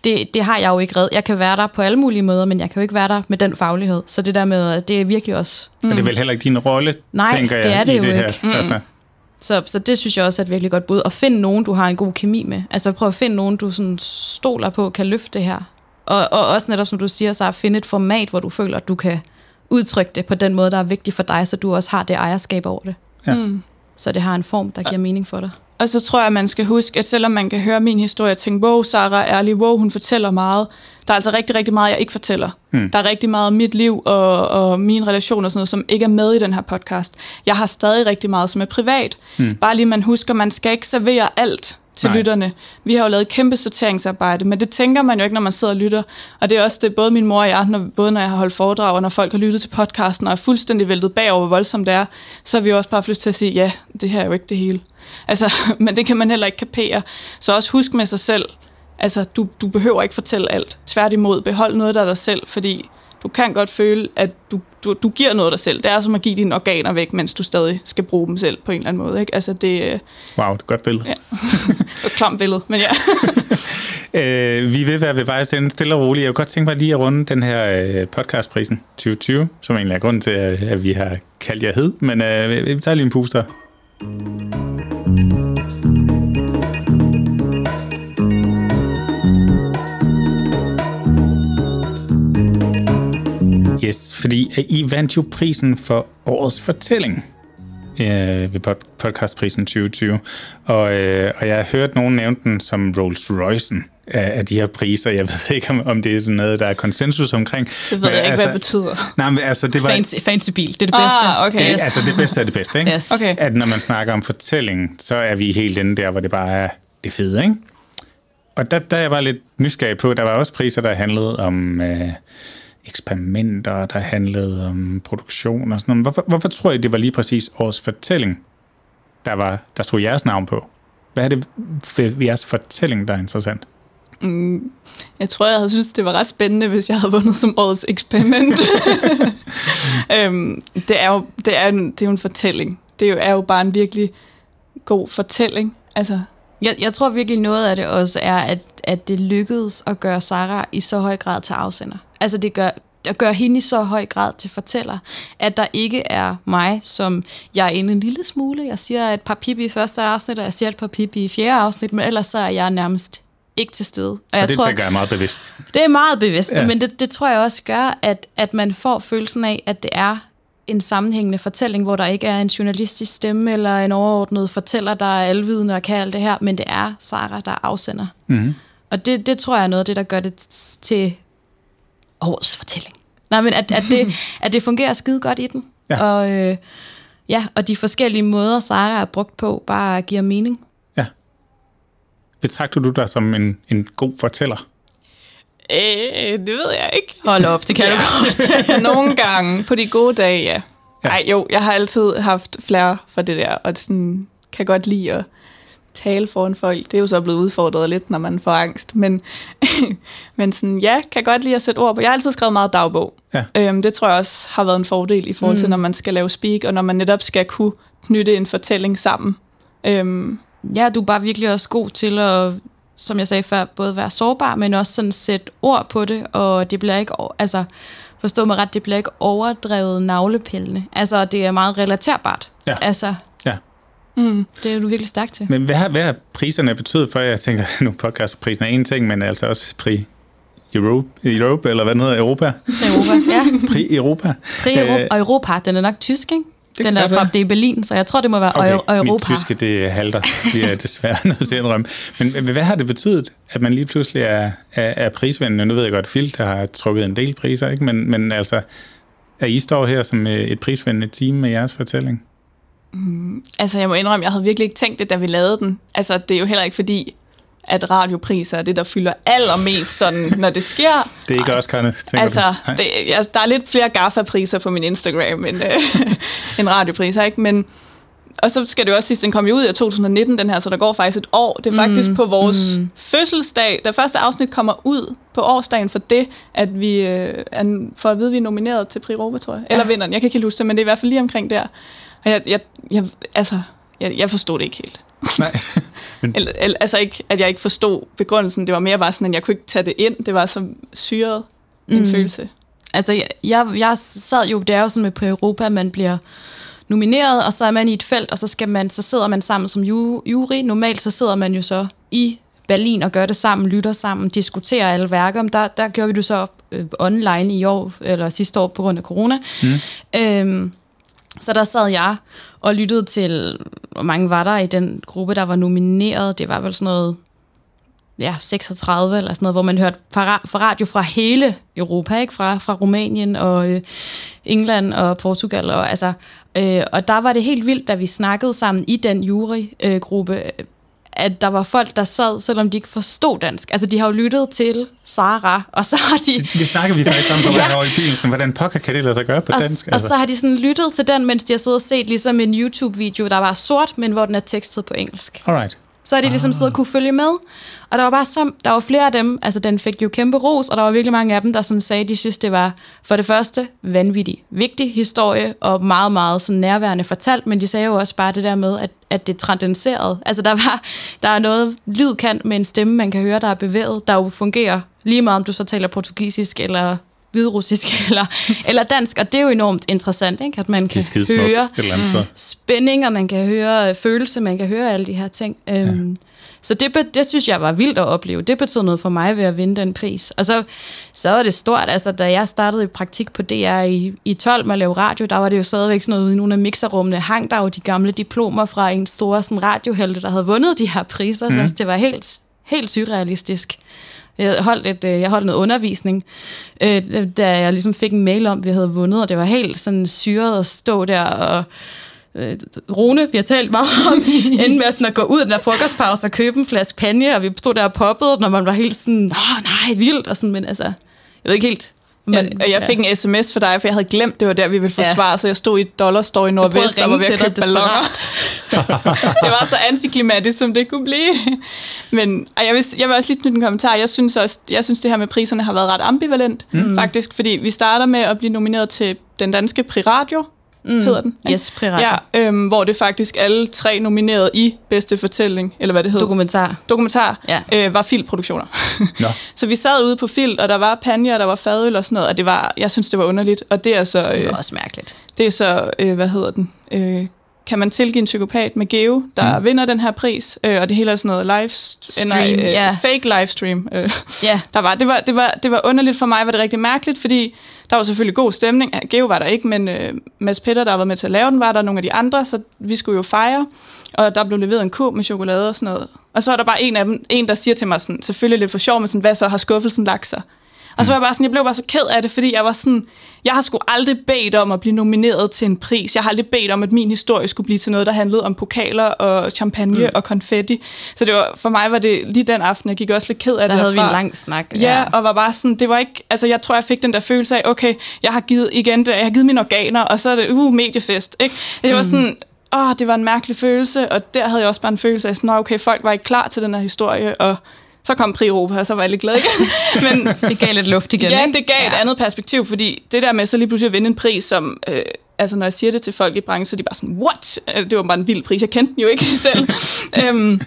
det, det har jeg jo ikke reddet. Jeg kan være der på alle mulige måder, men jeg kan jo ikke være der med den faglighed. Så det der med, det er virkelig også... Mm. Og det er vel heller ikke din rolle, Nej, tænker jeg, det er det i jo det her. ikke. Mm. Altså, Så, så det synes jeg også er et virkelig godt bud. Og find nogen, du har en god kemi med. Altså prøv at finde nogen, du sådan stoler på, kan løfte det her. Og, og også netop, som du siger, så at finde et format, hvor du føler, at du kan udtrykke det på den måde, der er vigtig for dig, så du også har det ejerskab over det. Ja. Mm. Så det har en form, der giver mening for dig. Og så tror jeg, at man skal huske, at selvom man kan høre min historie og tænke, wow, Sarah er ærlig, wow, hun fortæller meget, der er altså rigtig, rigtig meget, jeg ikke fortæller. Hmm. Der er rigtig meget af mit liv og, og mine relationer og sådan noget, som ikke er med i den her podcast. Jeg har stadig rigtig meget, som er privat. Hmm. Bare lige man husker, man skal ikke servere alt til Nej. Lytterne. Vi har jo lavet et kæmpe sorteringsarbejde, men det tænker man jo ikke, når man sidder og lytter. Og det er også det, både min mor og jeg, når, både når jeg har holdt foredrag, og når folk har lyttet til podcasten, og er fuldstændig væltet bagover, hvor voldsomt det er, så har vi jo også bare lyst til at sige, ja, det her er jo ikke det hele. Altså, *laughs* men det kan man heller ikke kapere. Så også husk med sig selv, altså, du, du behøver ikke fortælle alt. Tværtimod, behold noget af dig selv, fordi du kan godt føle, at du, du, du giver noget af dig selv. Det er som at give dine organer væk, mens du stadig skal bruge dem selv på en eller anden måde. Ikke? Altså, det er wow, det er et godt billede. Ja. *laughs* et klamt billede, men ja. *laughs* Øh, vi vil være ved vejs ende stille og roligt. Jeg kunne godt tænke mig lige at runde den her øh, podcastprisen 2020, som egentlig er grunden til, at, at vi har kaldt jer hed. Men øh, vi tager lige en puster. Yes, fordi øh, I vandt jo prisen for årets fortælling øh, ved pod- podcastprisen 2020. Og, øh, og jeg har hørt nogen nævne den som Rolls Roycen af, af de her priser. Jeg *laughs* ved ikke, om, om det er sådan noget, der er konsensus omkring. Det ved jeg ikke, hvad det betyder. Nej, men altså, det var... Fancy, fancy bil, det er det bedste. Ah, okay. Det, Yes. altså, det bedste er det bedste, ikke? Yes. Okay. At når man snakker om fortælling, så er vi helt inde der, hvor det bare er det fede, ikke? Og der, der er jeg bare lidt nysgerrig på, der var også priser, der handlede om øh, eksperimenter, der handlede om produktion og sådan noget. Hvorfor, hvorfor tror I, det var lige præcis årets fortælling, der, var, der stod jeres navn på? Hvad er det ved jeres fortælling, der er interessant? Mm, jeg tror, jeg havde synes, det var ret spændende, hvis jeg havde vundet som årets eksperiment. *laughs* øhm, det, er jo, det, er, en, det er jo en fortælling. Det er jo, er jo bare en virkelig god fortælling. Altså, Jeg, jeg tror virkelig noget af det også er, at, at det lykkedes at gøre Sarah i så høj grad til afsender. Altså det gør, at gøre hende i så høj grad til fortæller, at der ikke er mig, som jeg er inde en lille smule. Jeg siger et par pip i første afsnit, og jeg siger et par pip i fjerde afsnit, men ellers så er jeg nærmest ikke til stede. Og, Og jeg det tror, tænker jeg er meget bevidst. det er meget bevidst, ja. men det, det tror jeg også gør, at, at man får følelsen af, at det er en sammenhængende fortælling, hvor der ikke er en journalistisk stemme eller en overordnet fortæller, der er alvidende og kan alt det her, men det er Sara, der afsender. Mm-hmm. Og det, det tror jeg er noget af det, der gør det til årets fortælling. Nej, men at, at, det, *laughs* at det fungerer skide godt i den. Ja. Og, øh, ja, og de forskellige måder, Sara er brugt på, bare giver mening. Betragter du dig som en, en god fortæller? Øh, det ved jeg ikke. Hold op, det kan du godt. *laughs* Nogle gange på de gode dage, ja. Ja. Nej, jo, jeg har altid haft flere for det der, og sådan, kan godt lide at tale foran folk. Det er jo så blevet udfordret lidt, når man får angst. Men, *laughs* men sådan, ja, kan godt lide at sætte ord på. Jeg har altid skrevet meget dagbog. Ja. Øhm, det tror jeg også har været en fordel i forhold til, Mm. når man skal lave speak, og når man netop skal kunne knytte en fortælling sammen. Øhm, Ja, du er bare virkelig også god til at, som jeg sagde før, både være sårbar, men også sådan sætte ord på det, og det bliver ikke, altså forstå mig ret, det bliver ikke overdrevet navlepillende. Altså, det er meget relaterbart. Ja. Altså, mm. det er du virkelig stærk til. Men hvad har, hvad har priserne betydet for jer? Jeg tænker, *laughs* nu podcastprisen er en ting, men altså også pri Europe, Europe eller hvad den hedder, Europa. Europa, ja. *laughs* Pri Europa. Pri Øh, og Europa, den er nok tysk, ikke? Det Den er fra, det er Berlin, så jeg tror, det må være Okay, okay, mit Europa. tyske, det halter. Det er desværre *laughs* nødt til at indrømme. Men hvad har det betydet, at man lige pludselig er, er, er prisvindende? Nu ved jeg godt, Filt har trukket en del priser, ikke? Men, men altså, at I står her som øh, et prisvindende team med jeres fortælling? Altså, jeg må indrømme, jeg havde virkelig ikke tænkt det, da vi lavede den. Altså, det er jo heller ikke fordi, at radiopriser er det, der fylder allermest sådan, når det sker. Det er ikke også, Karne, tænker Altså, du? Det, altså, der er lidt flere GAFA-priser på min Instagram end, øh, *laughs* end radiopriser, ikke? Men, og så skal det jo også sige, den kom jo ud i 2019, den her, så der går faktisk et år. Det er faktisk mm, på vores mm. fødselsdag. Det første afsnit kommer ud på årsdagen for det, at vi øh, er, for at vide, at vi er nomineret til Prix Europa, tror jeg. Eller vinderen, jeg kan ikke helt huske det, men det er i hvert fald lige omkring der. Og jeg, jeg, jeg, altså, jeg, jeg forstod det ikke helt. Nej. *laughs* Eller, eller, altså ikke, at jeg ikke forstod begrundelsen. Det var mere bare sådan, at jeg kunne ikke tage det ind. Det var så syret en Mm. følelse. Altså, jeg, jeg, jeg sad jo, det er jo sådan med på Europa, man bliver nomineret, og så er man i et felt, og så, skal man, så sidder man sammen som ju- jury. Normalt så sidder man jo så i Berlin og gør det sammen, lytter sammen, diskuterer alle værker. Men Der, der gjorde vi det så øh, online i år, eller sidste år på grund af corona. Mm. Øhm, så der sad jeg og lyttede til, hvor mange var der i den gruppe, der var nomineret. Det var vel sådan noget ja, 36 eller sådan noget, hvor man hørte fra, fra radio fra hele Europa, ikke? Fra, fra Rumænien og øh, England og Portugal. Og, altså, øh, og der var det helt vildt, da vi snakkede sammen i den jurygruppe, øh, gruppe, at der var folk, der sad, selvom de ikke forstod dansk. Altså, de har jo lyttet til Sara, og så har de... Det snakker vi faktisk om *laughs* på over i bilen. Sådan, hvordan pokker kan det lade sig gøre på Og, dansk? og så har de sådan lyttet til den, mens de har siddet og set ligesom en YouTube-video, der var sort, men hvor den er tekstet på engelsk. Alright. Så har de ligesom siddet og kunne følge med. Og der var bare så, der var flere af dem, altså den fik jo kæmpe ros, og der var virkelig mange af dem, der sådan sagde, de synes, det var for det første vanvittig vigtig historie, og meget, meget sådan nærværende fortalt, men de sagde jo også bare det der med, at, at det transcenderede. Altså der var, der er noget lyd kan med en stemme, man kan høre, der er bevæget, der jo fungerer lige meget, om du så taler portugisisk eller hvidrussisk *laughs* eller, eller dansk, og det er jo enormt interessant, ikke? at man kan skidesmukt høre et eller andet sted. spænding, og man kan høre følelse, man kan høre alle de her ting. Øhm, ja. Så det, det synes jeg var vildt at opleve. Det betød noget for mig ved at vinde den pris. Og så, så var det stort. Altså, da jeg startede i praktik på DR i, i 12 med at lave radio, der var det jo stadigvæk sådan noget, i nogle af mixerrummene hang der jo de gamle diplomer fra en store sådan, radiohelte, der havde vundet de her priser. Mm. Så altså, det var helt, helt surrealistisk. Jeg holdt, et, øh, jeg holdt noget undervisning, øh, da jeg ligesom fik en mail om, at vi havde vundet, og det var helt sådan syret at stå der og øh, Rune, vi har talt meget om, *laughs* endte med sådan at gå ud af den der frokostpause og købe en flaske panje, og vi stod der og poppede, når man var helt sådan, åh nej, vildt, og sådan, men altså, jeg ved ikke helt. Men, og jeg fik en sms for dig, for jeg havde glemt, det var der, vi ville forsvare, ja. så jeg stod i et dollarstore i Nordvest, og var ved at købe balloner. *laughs* det var så antiklimatisk, som det kunne blive. Men og jeg, vil, jeg vil også lige knytte en kommentar. Jeg synes, også, jeg synes, det her med priserne har været ret ambivalent, mm. faktisk, fordi vi starter med at blive nomineret til den danske Prix Radio, mm. hedder den. ikke? Yes, Radio. Ja, øhm, hvor det faktisk alle tre nomineret i bedste fortælling, eller hvad det hedder. Dokumentar. Dokumentar, Ja. øh, var filmproduktioner. *laughs* Nå. så vi sad ude på Filt, og der var panje, og der var fadøl og sådan noget, og det var, jeg synes, det var underligt. Og det er så, Det øh, var også mærkeligt. det er så øh, hvad hedder den, øh, kan man tilgive en psykopat med Geo, der mm. vinder den her pris, øh, og det hele er sådan noget live, Stream, nej, øh, ja. fake livestream. Øh, Ja, *laughs* der var, det, var, det, var, det var underligt for mig, var det rigtig mærkeligt, fordi der var selvfølgelig god stemning. Geo var der ikke, men øh, Mads Petter, der var med til at lave den, var der nogle af de andre, så vi skulle jo fejre, og der blev leveret en kurv med chokolade og sådan noget. Og så er der bare en af dem, en der siger til mig sådan, selvfølgelig lidt for sjov, men sådan, hvad så har skuffelsen lagt sig? Og så var jeg bare sådan, jeg blev bare så ked af det, fordi jeg var sådan, jeg har sgu aldrig bedt om at blive nomineret til en pris. Jeg har aldrig bedt om, at min historie skulle blive til noget, der handlede om pokaler og champagne mm. og konfetti. Så det var, for mig var det lige den aften, jeg gik også lidt ked af der det havde vi en lang snak. Ja, og var bare sådan, det var ikke, altså jeg tror, jeg fik den der følelse af, okay, jeg har givet igen, det, jeg har givet mine organer, og så er det, uh, mediefest, ikke? Det var sådan, åh, det var en mærkelig følelse, og der havde jeg også bare en følelse af sådan, "Nå, okay, folk var ikke klar til den her historie, og så kom Pri Europa, og så var jeg lidt glad igen. *laughs* Men Det gav lidt luft igen, ja, ikke? det gav ja. et andet perspektiv, fordi det der med så lige pludselig at vinde en pris, som, øh, altså når jeg siger det til folk i branchen, så er de bare sådan, what? Øh, Det var bare en vild pris, jeg kendte den jo ikke *laughs* selv. øhm,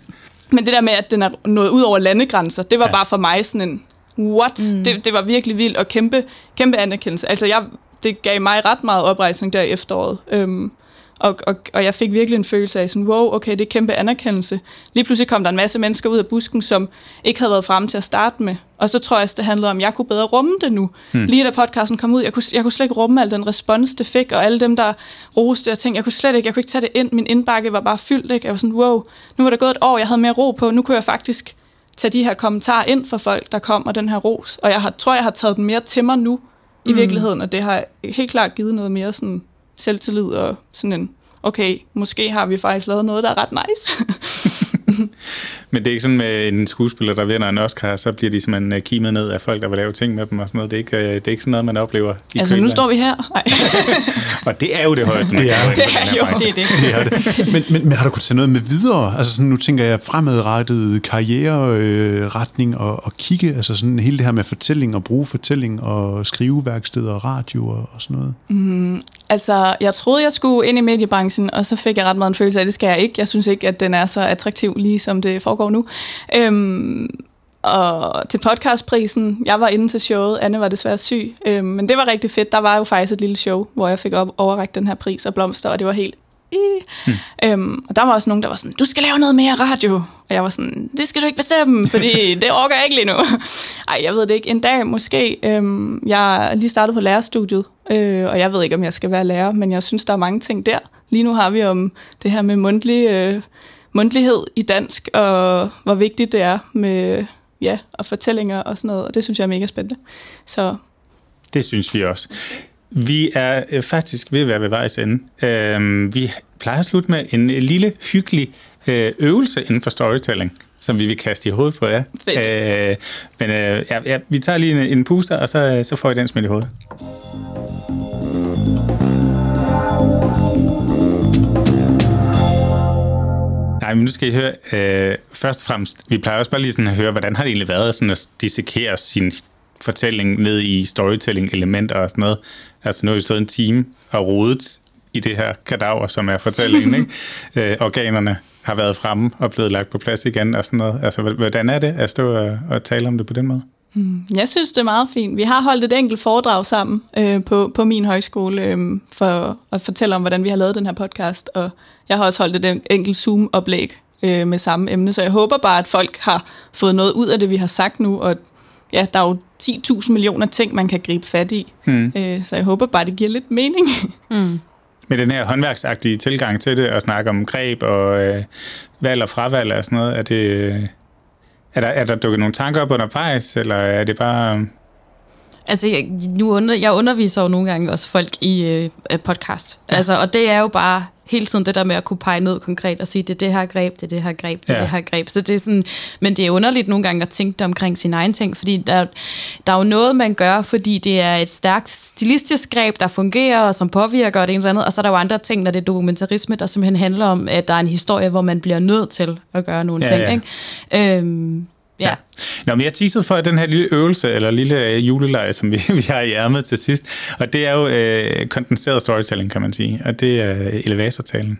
men det der med, at den er nået ud over landegrænser, det var Ja. ja. bare for mig sådan en, what? Mm. Det, det var virkelig vildt, og kæmpe, kæmpe anerkendelse. Altså jeg, det gav mig ret meget oprejsning der i efteråret. Øhm, Og, og, og jeg fik virkelig en følelse af sådan, wow, okay, det er kæmpe anerkendelse. Lige pludselig kom der en masse mennesker ud af busken, som ikke havde været fremme til at starte med. Og så tror jeg, at det handlede om, at jeg kunne bedre rumme det nu. Hmm. Lige da podcasten kom ud, jeg kunne, jeg kunne slet ikke rumme al den respons, det fik, og alle dem, der roste og tænkte, jeg kunne slet ikke, jeg kunne ikke tage det ind. Min indbakke var bare fyldt, ikke? Jeg var sådan, wow, nu var der gået et år, jeg havde mere ro på, nu kunne jeg faktisk tage de her kommentarer ind for folk, der kom, og den her ros. Og jeg har, tror, jeg har taget den mere til mig nu, i mm. virkeligheden, og det har helt klart givet noget mere sådan selvtillid og sådan en, okay, måske har vi faktisk lavet noget, der er ret nice. *laughs* Men det er ikke sådan med en skuespiller, der vinder en Oscar, så bliver de simpelthen øh, kimet ned af folk, der vil lave ting med dem og sådan noget. Det er ikke, øh, det er ikke sådan noget, man oplever i Altså, nu står vi her. Nej. *laughs* og det er jo det højeste, man det er, det er jo det, det. det, er det. Men, men, men har du kunnet tage noget med videre? Altså sådan, nu tænker jeg fremadrettet karriereretning øh, og, og kigge, altså sådan hele det her med fortælling og bruge fortælling og skriveværksteder og radio og, og sådan noget. Mm, altså, jeg troede, jeg skulle ind i mediebranchen, og så fik jeg ret meget en følelse af, at det skal jeg ikke. Jeg synes ikke, at den er så attraktiv, lige som det foregår nu. Øhm, og til podcastprisen, jeg var inde til showet, Anne var desværre syg, øhm, men det var rigtig fedt. Der var jo faktisk et lille show, hvor jeg fik op, overrækt den her pris og blomster, og det var helt Hmm. Øhm, og der var også nogen, der var sådan, du skal lave noget mere radio. Og jeg var sådan, det skal du ikke bestemme, fordi *laughs* det orker jeg ikke lige nu. Ej, jeg ved det ikke. En dag måske. Øhm, jeg er lige startet på lærerstudiet, øh, og jeg ved ikke, om jeg skal være lærer, men jeg synes, der er mange ting der. Lige nu har vi om det her med mundtlig, øh, mundtlighed i dansk, og hvor vigtigt det er med ja, og fortællinger og sådan noget, og det synes jeg er mega spændende. Så det synes vi også. Vi er øh, faktisk ved at være ved vejs ende. Øh, vi plejer at slutte med en lille, hyggelig øh, øvelse inden for storytelling, som vi vil kaste i hovedet på jer. Fedt. Øh, men øh, ja, ja, vi tager lige en, en puster, og så, så får I den smidt i hovedet. Nej, men nu skal I høre, øh, først og fremmest, vi plejer også bare lige sådan at høre, hvordan har det egentlig været sådan at dissekere sin fortælling ned i storytelling-elementer og sådan noget. Altså nu har vi stået en time og rodet i det her kadaver, som er fortællingen. *laughs* ikke? Øh, organerne har været fremme og blevet lagt på plads igen og sådan noget. Altså, hvordan er det at stå og, og tale om det på den måde? Mm, jeg synes, det er meget fint. Vi har holdt et enkelt foredrag sammen øh, på, på min højskole øh, for at fortælle om, hvordan vi har lavet den her podcast, og jeg har også holdt et enkelt Zoom-oplæg øh, med samme emne, så jeg håber bare, at folk har fået noget ud af det, vi har sagt nu, og ja, der er jo 10.000 millioner ting, man kan gribe fat i. Mm. Øh, så jeg håber bare, det giver lidt mening. *laughs* Mm. Med den her håndværksagtige tilgang til det, og snakke om greb og øh, valg og fravalg og sådan noget, er det... Er der, er der dukket nogle tanker op undervejs, eller er det bare... Altså, jeg, nu under, jeg underviser jo nogle gange også folk i øh, podcast. Ja. Altså, og det er jo bare hele tiden det der med at kunne pege ned konkret og sige, det er det her greb, det er det her greb, det er ja. det her greb. Så det er sådan, men det er underligt nogle gange at tænke det omkring sin egen ting, fordi der, der er jo noget, man gør, fordi det er et stærkt stilistisk greb, der fungerer og som påvirker og det ene eller andet, og så er der jo andre ting, når det er dokumentarisme, der simpelthen handler om, at der er en historie, hvor man bliver nødt til at gøre nogle ja, ting. Ja. Ikke? Øhm, Ja. ja. Nå, men jeg teasede for den her lille øvelse, eller lille øh, juleleje, som vi, *laughs* vi har i ærmet til sidst. Og det er jo øh, kondenseret storytelling, kan man sige. Og det er øh, elevatortalen.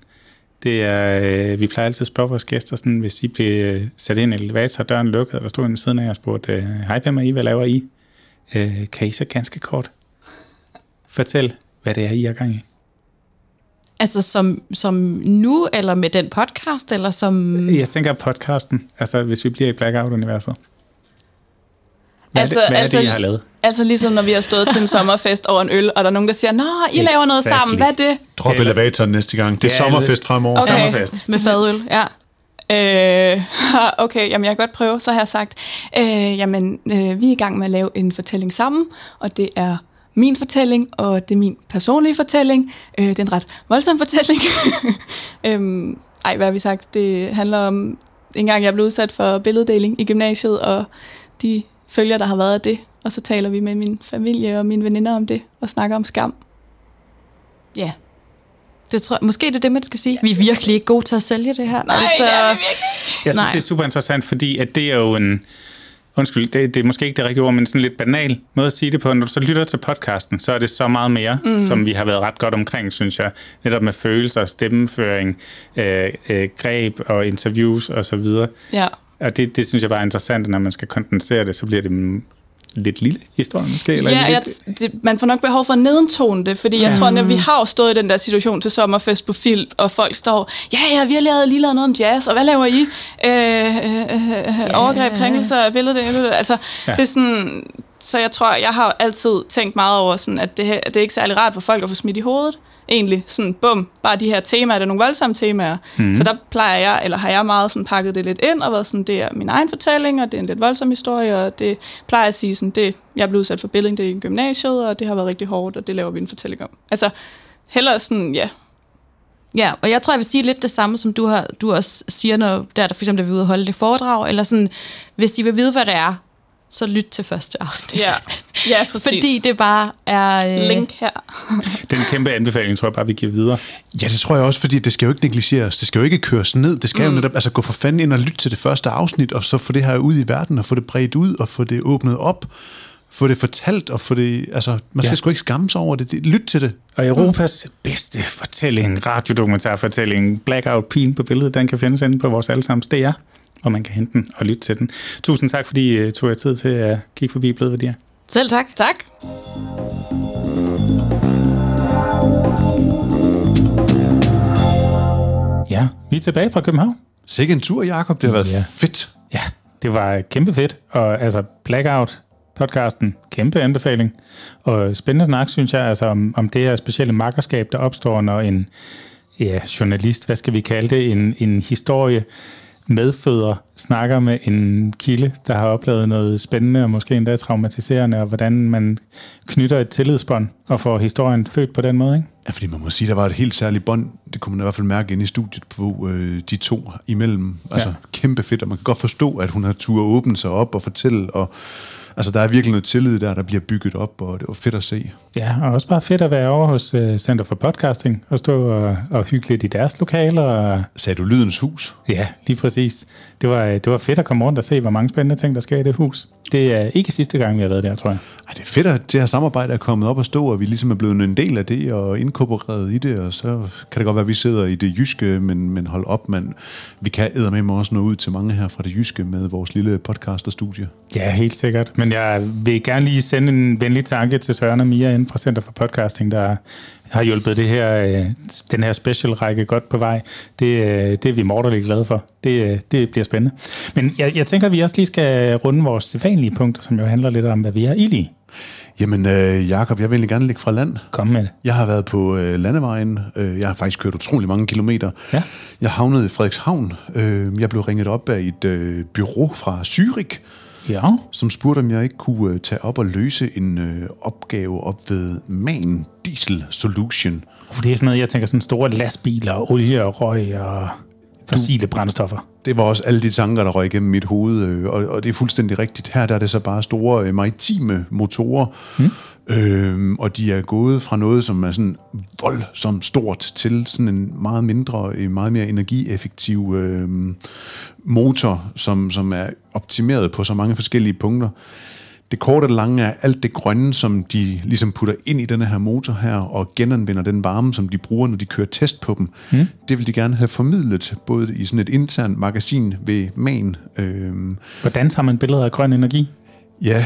Det er, øh, vi plejer altid at spørge vores gæster, sådan, hvis I bliver øh, sat ind i elevator, døren lukket, og der stod en ved siden af jer og spurgte, øh, hej er I, hvad laver I? Øh, kan I så ganske kort fortælle, hvad det er, I er gang i? Altså som, som nu, eller med den podcast, eller som... Jeg tænker podcasten, altså hvis vi bliver i Blackout-universet. Hvad, altså, er det, hvad altså, er det, I har lavet? Altså ligesom når vi har stået til en sommerfest over en øl, og der er nogen, der siger, Nå, I laver noget sammen, hvad er det? Drop elevatoren næste gang. Det er ja, sommerfest fremover. Okay. Sommerfest. Med fadøl, ja. Øh, *laughs* okay, jamen jeg kan godt prøve. Så har jeg sagt, øh, jamen øh, vi er i gang med at lave en fortælling sammen, og det er min fortælling, og det er min personlige fortælling. Øh, det er en ret voldsom fortælling. *laughs* øhm, ej, hvad har vi sagt? Det handler om en gang, jeg blev udsat for billeddeling i gymnasiet, og de følger, der har været af det. Og så taler vi med min familie og mine veninder om det, og snakker om skam. Ja. Det tror jeg, måske det er det, man skal sige. Vi er virkelig ikke gode til at sælge det her. Nej, altså, det er vi virkelig. Jeg synes, Nej. det er super interessant, fordi at det er jo en undskyld, det, det er måske ikke det rigtige ord, men sådan lidt banal måde at sige det på. Når du så lytter til podcasten, så er det så meget mere, mm. som vi har været ret godt omkring, synes jeg. Netop med følelser, stemmeføring, øh, øh, greb og interviews og så videre. Ja. Og det, det synes jeg bare er interessant, når man skal kondensere det, så bliver det lidt lille historie måske? Eller Ja, jeg, lidt, det, man får nok behov for at nedentone det, fordi jeg tror, at vi har jo stået i den der situation til sommerfest på film, og folk står, ja, ja, vi har lavet, lige lavet noget om jazz, og hvad laver I? Øh, øh, øh, overgreb, krænkelser, billeder, altså, Ja. det er sådan, så jeg tror, jeg har altid tænkt meget over, sådan, at det, her- at det er ikke særlig rart for folk at få smidt i hovedet, egentlig, sådan, bum, bare de her temaer, det er nogle voldsomme temaer, mm. så der plejer jeg, eller har jeg meget sådan pakket det lidt ind, og været sådan, det er min egen fortælling, og det er en lidt voldsom historie, og det plejer jeg at sige sådan, det, jeg blev udsat for billeder i gymnasiet, og det har været rigtig hårdt, og det laver vi en fortælling om. Altså, hellere sådan, ja, Ja, og jeg tror, jeg vil sige lidt det samme, som du, har, du også siger, når der, der for eksempel er vi ude og holde det foredrag, eller sådan, hvis I vil vide, hvad det er, så lyt til første afsnit. ja, ja *laughs* præcis. Fordi det bare er... Øh, Link her. *laughs* Den kæmpe anbefaling tror jeg bare, vi giver videre. Ja, det tror jeg også, fordi det skal jo ikke negligeres. Det skal jo ikke køres ned. Det skal mm. jo netop altså, gå for fanden ind og lytte til det første afsnit, og så få det her ud i verden, og få det bredt ud, og få det åbnet op, få det fortalt, og få det... Altså, man skal Ja. sgu ikke skamme sig over det. det lyt til det. Og Europas bedste fortælling, radiodokumentarfortælling, Blackout Pin på billedet, den kan findes inde på vores allesammens DR, hvor man kan hente den og lytte til den. Tusind tak, fordi I tog jer tid til at kigge forbi Bløde Værdier. Selv tak. Tak. Ja, vi er tilbage fra København. Sikke en tur, Jacob. Det har været ja. fedt. Ja, det var kæmpe fedt, og altså Blackout podcasten, kæmpe anbefaling. Og spændende snak, synes jeg, altså om, om det her specielle makkerskab, der opstår, når en ja, journalist, hvad skal vi kalde det, en, en historie medføder snakker med en kilde, der har oplevet noget spændende og måske endda traumatiserende, og hvordan man knytter et tillidsbånd og får historien født på den måde, ikke? Ja, fordi man må sige, der var et helt særligt bånd. Det kunne man i hvert fald mærke inde i studiet på øh, de to imellem. Altså ja. kæmpe fedt, og man kan godt forstå, at hun har tur åbne sig op og fortælle. Og, altså, der er virkelig noget tillid der, der bliver bygget op, og det var fedt at se. Ja, og også bare fedt at være over hos uh, Center for Podcasting og stå og, og hygge lidt i deres lokaler. Og, Sagde du Lydens Hus? ja, lige præcis. Det var, det var fedt at komme rundt og se, hvor mange spændende ting, der sker i det hus. Det er ikke sidste gang, vi har været der, tror jeg. Ej, det er fedt, at det her samarbejde er kommet op og stå, og vi ligesom er blevet en del af det og inkorporeret i det, og så kan det godt være, at vi sidder i det jyske, men, men hold op, man. Vi kan med også nå ud til mange her fra det jyske med vores lille podcast og studie. Ja, helt sikkert. Men jeg vil gerne lige sende en venlig tanke til Søren og Mia inden fra Center for Podcasting, der har hjulpet det her, øh, den her special-række godt på vej. Det, øh, det er vi morderligt glade for. Det, øh, det bliver spændende. Men jeg, jeg tænker, at vi også lige skal runde vores sædvanlige punkter, som jo handler lidt om, hvad vi har i lige. Jamen, øh, Jakob, jeg vil egentlig gerne ligge fra land. Kom med det. Jeg har været på øh, landevejen. Øh, jeg har faktisk kørt utrolig mange kilometer. Ja. Jeg havnede i Frederikshavn. Øh, jeg blev ringet op af et øh, bureau fra Zürich, Ja. som spurgte, om jeg ikke kunne øh, tage op og løse en øh, opgave op ved Man Diesel Solution. Uh, det er sådan noget, jeg tænker sådan store lastbiler, olie og røg og fossile brændstoffer. Det var også alle de tanker, der røg igennem mit hoved, øh, og, og det er fuldstændig rigtigt. Her der er det så bare store øh, maritime motorer, mm. øh, og de er gået fra noget, som er sådan voldsomt stort, til sådan en meget mindre, øh, meget mere energieffektiv øh, motor, som, som er optimeret på så mange forskellige punkter. Det korte og lange er alt det grønne, som de ligesom putter ind i denne her motor her, og genanvender den varme, som de bruger, når de kører test på dem. Mm. Det vil de gerne have formidlet, både i sådan et internt magasin ved MAN. Øhm, Hvordan tager man billeder af grøn energi? Ja,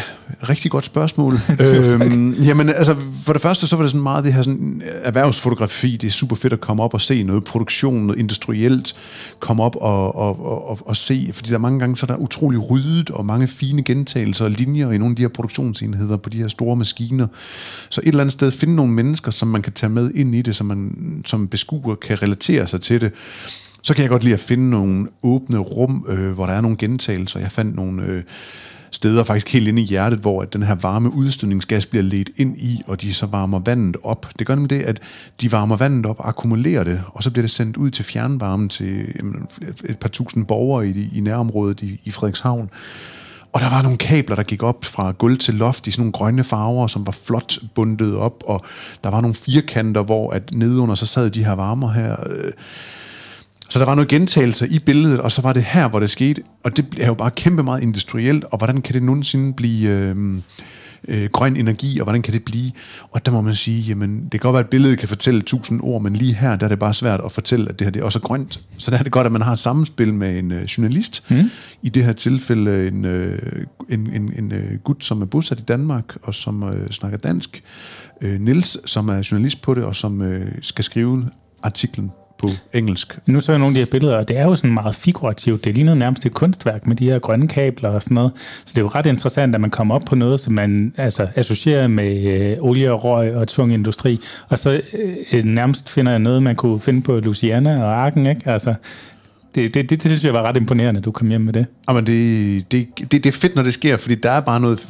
rigtig godt spørgsmål. *laughs* øhm, jamen, altså, for det første, så var det sådan meget det her sådan, erhvervsfotografi. Det er super fedt at komme op og se noget produktion, noget industrielt. Komme op og, og, og, og, se, fordi der er mange gange, så er der utrolig ryddet og mange fine gentagelser og linjer i nogle af de her produktionsenheder på de her store maskiner. Så et eller andet sted finde nogle mennesker, som man kan tage med ind i det, som man som beskuer kan relatere sig til det. Så kan jeg godt lide at finde nogle åbne rum, øh, hvor der er nogle gentagelser. Jeg fandt nogle øh, steder faktisk helt inde i hjertet, hvor at den her varme udstødningsgas bliver ledt ind i, og de så varmer vandet op. Det gør nemlig det, at de varmer vandet op og akkumulerer det, og så bliver det sendt ud til fjernvarme til jamen, et par tusind borgere i, i nærområdet i, i Frederikshavn. Og der var nogle kabler, der gik op fra gulv til loft i sådan nogle grønne farver, som var flot bundet op, og der var nogle firkanter, hvor at nedenunder så sad de her varmer her. Øh, så der var noget gentagelse i billedet, og så var det her, hvor det skete. Og det er jo bare kæmpe meget industrielt, og hvordan kan det nogensinde blive øh, øh, grøn energi, og hvordan kan det blive? Og der må man sige, jamen, det kan godt være, at et billede kan fortælle tusind ord, men lige her, der er det bare svært at fortælle, at det her det er også grønt. Så der er det godt, at man har et sammenspil med en øh, journalist. Mm. I det her tilfælde en, øh, en, en, en øh, gut, som er bosat i Danmark, og som øh, snakker dansk. Øh, Nils, som er journalist på det, og som øh, skal skrive artiklen på engelsk. Nu så jeg nogle af de her billeder, og det er jo sådan meget figurativt. Det ligner nærmest et kunstværk med de her grønne kabler og sådan noget. Så det er jo ret interessant, at man kommer op på noget, som man altså, associerer med øh, olie og røg og tung industri. Og så øh, nærmest finder jeg noget, man kunne finde på Louisiana og Arken, ikke? Altså, det, det, det, det synes jeg var ret imponerende, at du kom hjem med det. Jamen, det, det, det, det er fedt, når det sker, fordi der er bare noget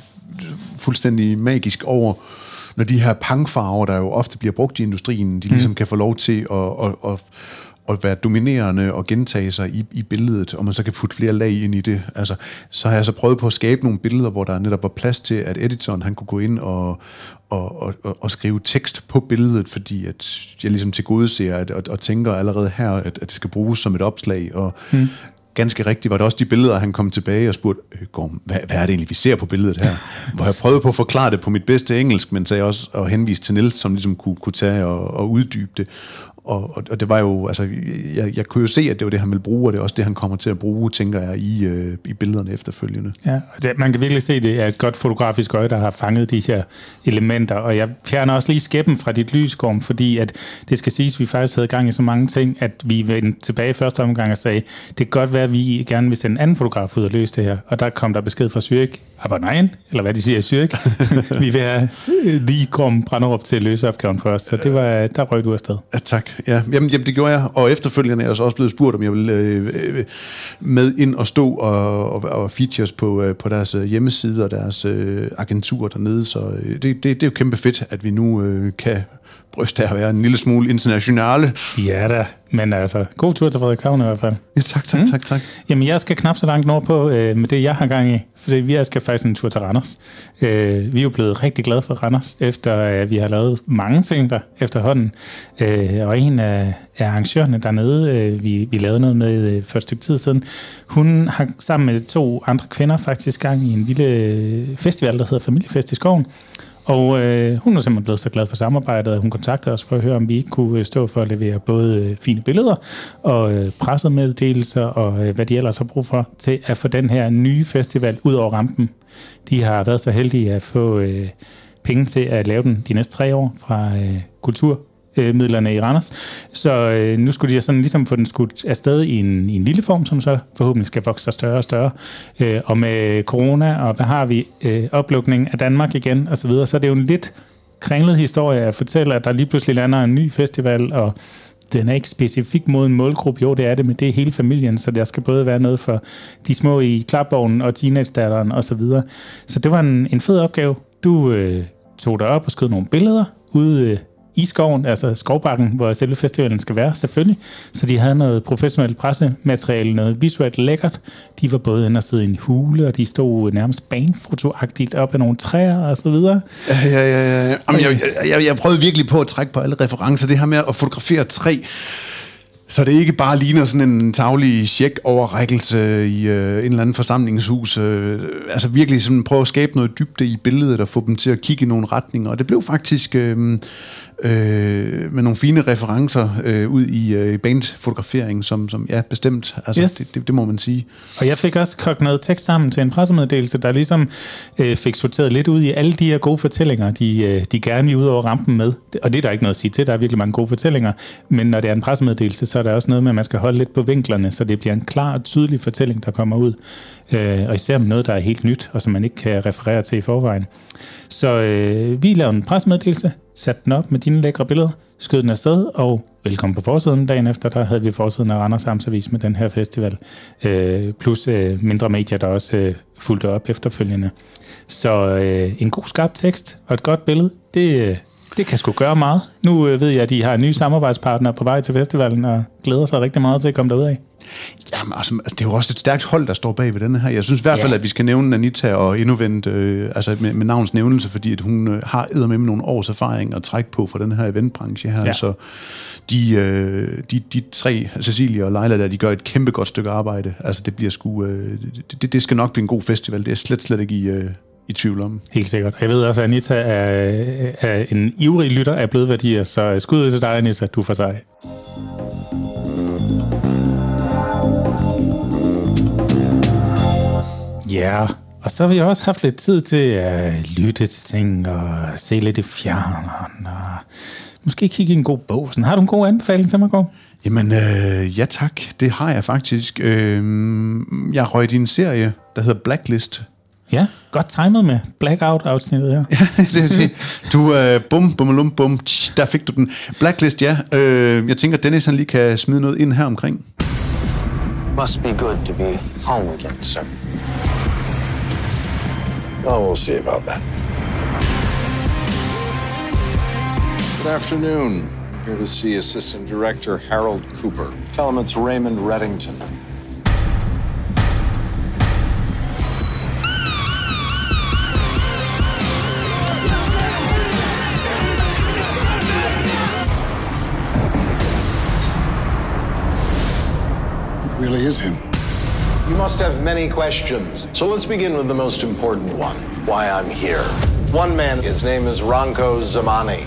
fuldstændig magisk over, når de her pangfarver, der jo ofte bliver brugt i industrien, de ligesom mm. kan få lov til at, at, at, at være dominerende og gentage sig i, i billedet, og man så kan putte flere lag ind i det. Altså, så har jeg så prøvet på at skabe nogle billeder, hvor der netop var plads til, at editoren han kunne gå ind og, og, og, og, og skrive tekst på billedet, fordi at jeg ligesom til gode ser at, og, og tænker allerede her, at, at det skal bruges som et opslag, og mm ganske rigtigt var det også de billeder, han kom tilbage og spurgte, øh, Gorm, hvad, hvad er det egentlig, vi ser på billedet her? *laughs* Hvor jeg prøvede på at forklare det på mit bedste engelsk, men sagde også at henvise til Nils, som ligesom kunne, kunne tage og, og uddybe det. Og, og, og det var jo, altså, jeg, jeg kunne jo se, at det var det, han ville bruge, og det er også det, han kommer til at bruge, tænker jeg, i, øh, i billederne efterfølgende. Ja, det, man kan virkelig se, at det er et godt fotografisk øje, der har fanget de her elementer, og jeg fjerner også lige skæppen fra dit lysgård, fordi at det skal siges, at vi faktisk havde gang i så mange ting, at vi vendte tilbage i første omgang og sagde, det kan godt være, at vi gerne vil sende en anden fotograf ud og løse det her, og der kom der besked fra Zürich, aber nein, eller hvad de siger i Zürich, *laughs* vi vil have lige kom op til at løse opgaven for os, så det var, der røg du afsted. Ja, tak. Ja, jamen, jamen, det gjorde jeg, og efterfølgende er jeg så også blevet spurgt, om jeg vil øh, øh, med ind og stå og, og, og features på, øh, på deres øh, hjemmeside og deres øh, agentur dernede, så øh, det, det, det er jo kæmpe fedt, at vi nu øh, kan bryste af at være en lille smule internationale. Ja da, men altså, god tur til Frederikshavn i hvert fald. Ja, tak, tak, mm. tak, tak. Jamen, jeg skal knap så langt nordpå øh, med det, jeg har gang i, fordi vi skal faktisk en tur til Randers. Øh, vi er jo blevet rigtig glade for Randers, efter at vi har lavet mange ting der efterhånden. Øh, og en af, af arrangørerne dernede, øh, vi, vi lavede noget med øh, for et stykke tid siden, hun har sammen med to andre kvinder faktisk gang i en lille festival, der hedder Familiefest i Skoven, og øh, hun er simpelthen blevet så glad for samarbejdet, at hun kontaktede os for at høre, om vi ikke kunne øh, stå for at levere både øh, fine billeder og øh, pressemeddelelser og øh, hvad de ellers har brug for til at få den her nye festival ud over rampen. De har været så heldige at få øh, penge til at lave den de næste tre år fra øh, Kultur øh, midlerne i Randers. Så øh, nu skulle de sådan ligesom få den skudt afsted i en, i en lille form, som så forhåbentlig skal vokse sig større og større. Øh, og med corona, og hvad har vi, øh, oplukning af Danmark igen, og så videre, så er det jo en lidt kringlet historie at fortælle, at der lige pludselig lander en ny festival, og den er ikke specifik mod en målgruppe. Jo, det er det, men det er hele familien, så der skal både være noget for de små i klapvognen og teenage-datteren og så videre. Så det var en, en fed opgave. Du øh, tog dig op og skød nogle billeder ude øh, i skoven, altså skovbakken, hvor selve festivalen skal være, selvfølgelig. Så de havde noget professionelt pressemateriale, noget visuelt lækkert. De var både inde og sidde i en hule, og de stod nærmest banefotoagtigt op ad nogle træer og så videre. Ja, ja, ja. ja. Jamen, jeg, jeg, jeg prøvede virkelig på at trække på alle referencer. Det her med at fotografere træ, så det ikke bare ligner sådan en taglig check-overrækkelse i øh, en eller anden forsamlingshus. Øh, altså virkelig sådan prøve at skabe noget dybde i billedet og få dem til at kigge i nogle retninger. Og det blev faktisk øh, øh, med nogle fine referencer øh, ud i øh, bandfotografering, som, som ja, bestemt. Altså, yes. det, det, det må man sige. Og jeg fik også kogt noget tekst sammen til en pressemeddelelse, der ligesom øh, fik sorteret lidt ud i alle de her gode fortællinger, de, øh, de gerne vil ud over rampen med. Og det er der ikke noget at sige til, der er virkelig mange gode fortællinger. Men når det er en pressemeddelelse, så er der også noget med, at man skal holde lidt på vinklerne, så det bliver en klar og tydelig fortælling, der kommer ud. Øh, og især med noget, der er helt nyt, og som man ikke kan referere til i forvejen. Så øh, vi lavede en pressemeddelelse, satte den op med dine lækre billeder, skød den afsted, og velkommen på forsiden. Dagen efter, der havde vi forsiden af Randers Amtsavis med den her festival. Øh, plus øh, mindre medier, der også øh, fulgte op efterfølgende. Så øh, en god skarp tekst og et godt billede, det, øh, det kan sgu gøre meget. Nu øh, ved jeg, at de har en ny samarbejdspartner på vej til festivalen, og glæder sig rigtig meget til at komme derud af. Jamen, altså, det er jo også et stærkt hold, der står bag ved denne her. Jeg synes i hvert fald, ja. at vi skal nævne Anita og Innovent, øh, altså med, med navns nævnelse, fordi at hun øh, har med nogle års erfaring at trække på for den her eventbranche her. Ja. Så de, øh, de, de tre, Cecilia og Leila, der, de gør et kæmpe godt stykke arbejde. Altså det bliver sgu, øh, det, det skal nok blive en god festival. Det er slet, slet ikke i, øh, i tvivl om. Helt sikkert. Jeg ved også, at Anita er, er en ivrig lytter af bløde værdier, så skud til dig, Anita, du får sig. Ja, og så har vi også haft lidt tid til at lytte til ting og se lidt i fjerneren og måske kigge i en god bog. Sådan, har du en god anbefaling til mig, Gård? Jamen, øh, ja tak, det har jeg faktisk. Øh, jeg røg i en serie, der hedder Blacklist. Ja, godt timet med Blackout-afsnittet her. *laughs* det vil sige, du, øh, bum, bum, bum, bum, tsch, der fik du den. Blacklist, ja. Øh, jeg tænker, Dennis han lige kan smide noget ind her omkring. Must be good to be home again, sir. Oh, we'll see about that. Good afternoon. I'm here to see Assistant Director Harold Cooper. Tell him it's Raymond Reddington. Really is him. You must have many questions. So let's begin with the most important one why I'm here. One man, his name is Ronko Zamani.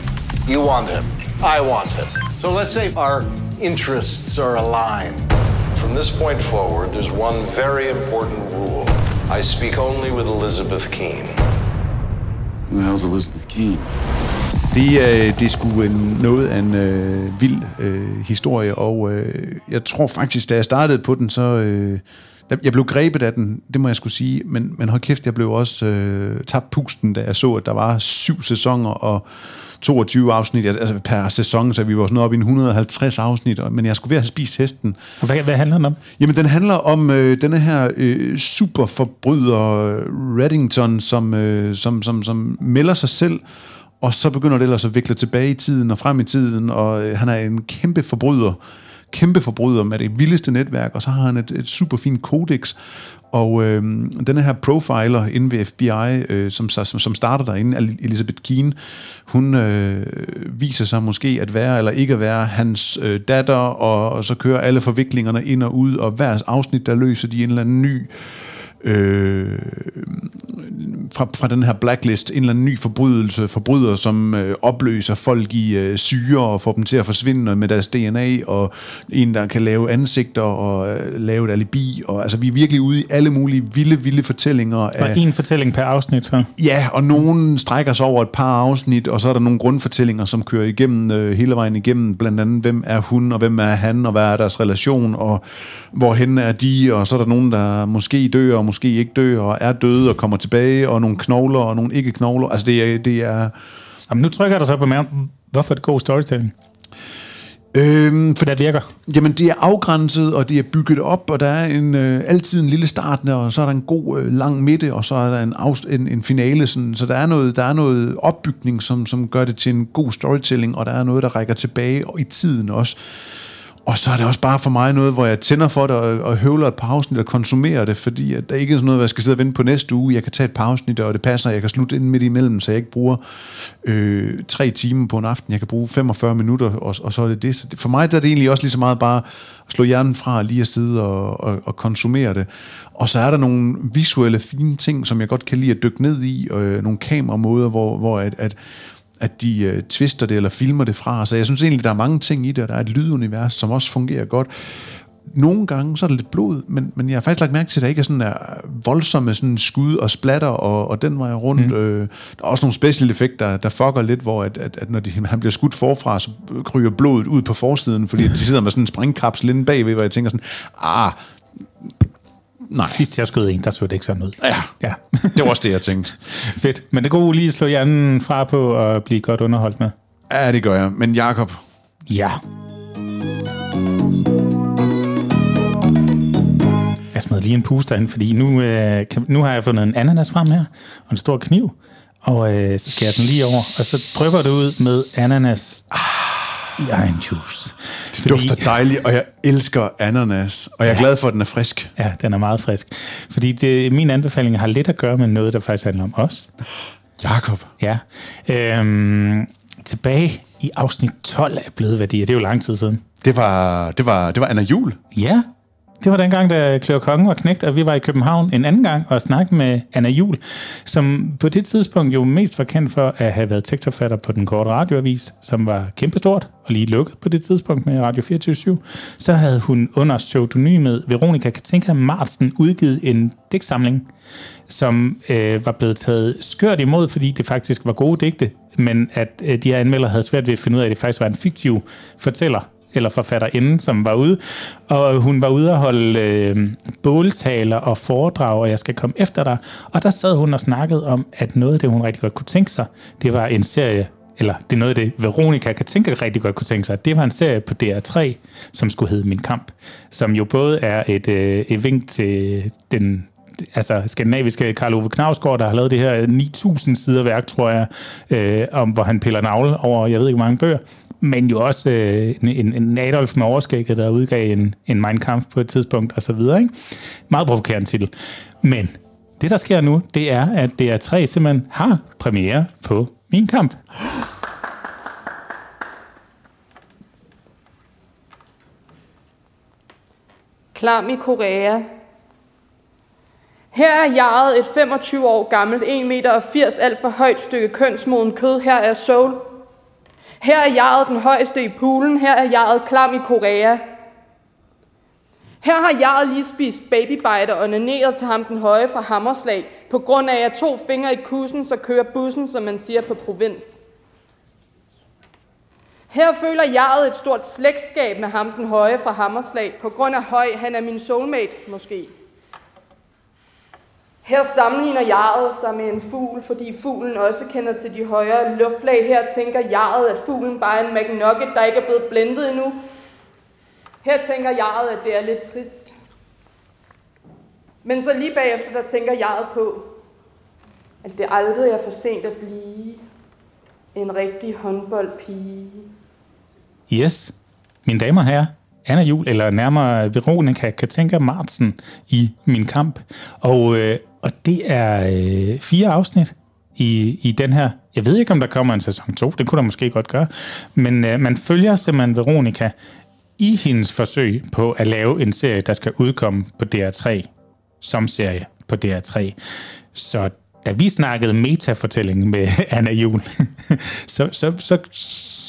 You want him. I want him. So let's say our interests are aligned. From this point forward, there's one very important rule I speak only with Elizabeth Keene. Who the hell's Elizabeth Keene? Det, øh, det er sgu en, noget af en øh, vild øh, historie, og øh, jeg tror faktisk, da jeg startede på den, så... Øh, jeg blev grebet af den, det må jeg skulle sige, men, men hold kæft, jeg blev også øh, tabt pusten, da jeg så, at der var syv sæsoner og 22 afsnit altså per sæson, så vi var sådan op i en 150 afsnit, men jeg skulle ved at have spist hesten. Og hvad, hvad handler den om? Jamen, den handler om øh, denne her øh, superforbryder Reddington, som, øh, som, som, som melder sig selv, og så begynder det ellers at vikle tilbage i tiden og frem i tiden, og øh, han er en kæmpe forbryder, kæmpe forbryder med det vildeste netværk, og så har han et, et super fint kodex, og øh, den her profiler inde ved FBI, øh, som, som, som starter derinde, Elizabeth Keane, hun øh, viser sig måske at være eller ikke at være hans øh, datter, og, og så kører alle forviklingerne ind og ud, og hver afsnit, der løser de en eller anden ny øh, fra, fra den her blacklist, en eller anden ny forbrydelse, forbryder, som øh, opløser folk i øh, syre og får dem til at forsvinde med deres DNA, og en, der kan lave ansigter og øh, lave et alibi. Og, altså, vi er virkelig ude i alle mulige vilde, vilde fortællinger. Af, og en fortælling per afsnit, så? Ja, og nogen strækker sig over et par afsnit, og så er der nogle grundfortællinger, som kører igennem øh, hele vejen igennem, blandt andet, hvem er hun, og hvem er han, og hvad er deres relation, og hvorhen er de, og så er der nogen, der måske dør, og måske ikke dør, og er døde og kommer tilbage, og nogle knogler og nogle ikke-knogler. Altså det er... Det er Jamen, nu trykker der så på maven. Hvorfor er det god storytelling? Øhm, for det virker. Jamen, det er afgrænset, og det er bygget op, og der er en, øh, altid en lille start, og så er der en god øh, lang midte, og så er der en, afst- en, en finale. Sådan, så der er, noget, der er noget opbygning, som, som gør det til en god storytelling, og der er noget, der rækker tilbage og i tiden også. Og så er det også bare for mig noget, hvor jeg tænder for det og, og høvler et par afsnit og konsumerer det, fordi at der ikke er sådan noget, hvor jeg skal sidde og vente på næste uge. Jeg kan tage et par afsnit, og det passer. Jeg kan slutte ind midt imellem, så jeg ikke bruger øh, tre timer på en aften. Jeg kan bruge 45 minutter, og, og så er det det. Så det, for mig der er det egentlig også lige så meget bare at slå hjernen fra lige at sidde og, og, og konsumere det. Og så er der nogle visuelle fine ting, som jeg godt kan lide at dykke ned i, og øh, nogle kameramåder, hvor, hvor at, at at de øh, twister det eller filmer det fra. Så jeg synes egentlig, der er mange ting i det, og der er et lydunivers, som også fungerer godt. Nogle gange så er der lidt blod, men, men jeg har faktisk lagt mærke til, at der ikke er sådan der voldsomme sådan skud og splatter, og, og den vej rundt. Mm. Øh, der er også nogle special effekter, der, der fucker lidt, hvor at, at, at når de, *laughs* han bliver skudt forfra, så kryger blodet ud på forsiden, fordi de sidder med sådan en springkapsel inde bagved, hvor jeg tænker sådan, ah, Nej. Sidst jeg skød en, der så det ikke sådan ud. Ja, ja. det var også det, jeg tænkte. *laughs* Fedt. Men det går lige at slå hjernen fra på og blive godt underholdt med. Ja, det gør jeg. Men Jakob Ja. Jeg smed lige en puster ind, fordi nu, øh, nu har jeg fundet en ananas frem her, og en stor kniv, og øh, så skærer den lige over, og så drypper det ud med ananas. Ah i egen juice. Det Fordi... dufter dejligt, og jeg elsker ananas, og jeg er ja. glad for, at den er frisk. Ja, den er meget frisk. Fordi det, min anbefaling har lidt at gøre med noget, der faktisk handler om os. Jakob. Ja. Øhm, tilbage i afsnit 12 af Bløde Værdier. Det er jo lang tid siden. Det var, det var, det var Anna Jul. Ja. Det var dengang, da Klør Kongen var knægt, og vi var i København en anden gang og snakkede med Anna Jul, som på det tidspunkt jo mest var kendt for at have været tekstforfatter på Den Korte Radioavis, som var kæmpestort og lige lukket på det tidspunkt med Radio 24 Så havde hun under pseudonymet Veronika Katinka Marsten udgivet en digtsamling, som øh, var blevet taget skørt imod, fordi det faktisk var gode digte, men at øh, de her anmeldere havde svært ved at finde ud af, at det faktisk var en fiktiv fortæller, eller forfatterinde, som var ude. Og hun var ude at holde øh, båltaler og foredrag, og jeg skal komme efter dig. Og der sad hun og snakkede om, at noget af det, hun rigtig godt kunne tænke sig, det var en serie, eller det er noget af det, Veronica kan tænke rigtig godt kunne tænke sig. Det var en serie på DR3, som skulle hedde Min Kamp, som jo både er et, øh, et vink til den altså skandinaviske Karl Ove Knavsgaard, der har lavet det her 9000 sider værk, tror jeg, øh, om hvor han piller navle over, jeg ved ikke, hvor mange bøger, men jo også øh, en, en Adolf med overskægget, der udgav en, en Mein Kampf på et tidspunkt, og så videre. Ikke? Meget provokerende titel. Men det, der sker nu, det er, at DR3 simpelthen har premiere på Min Kamp. Klam i Korea. Her er jaret et 25 år gammelt, 1,80 meter alt for højt stykke kønsmoden kød. Her er Seoul. Her er jaret den højeste i poolen. Her er jaret klam i Korea. Her har jaret lige spist babybite og onaneret til ham den høje fra Hammerslag, på grund af at to fingre i kussen, så kører bussen, som man siger på provins. Her føler jaret et stort slægtskab med ham den høje fra Hammerslag, på grund af høj, han er min soulmate måske. Her sammenligner jaret sig med en fugl, fordi fuglen også kender til de højere luftlag. Her tænker jaret, at fuglen bare er en McNugget, der ikke er blevet blendet endnu. Her tænker jaret, at det er lidt trist. Men så lige bagefter, der tænker jaret på, at det aldrig er for sent at blive en rigtig håndboldpige. Yes, mine damer og herrer, Anna Jul, eller nærmere Veronika Katinka Martsen i Min Kamp. Og, øh, og det er øh, fire afsnit i, i den her. Jeg ved ikke, om der kommer en sæson 2, det kunne der måske godt gøre. Men øh, man følger simpelthen Veronika i hendes forsøg på at lave en serie, der skal udkomme på DR3, som serie på DR3. Så da vi snakkede metafortælling med *laughs* Anna Jul, *laughs* så, så, så,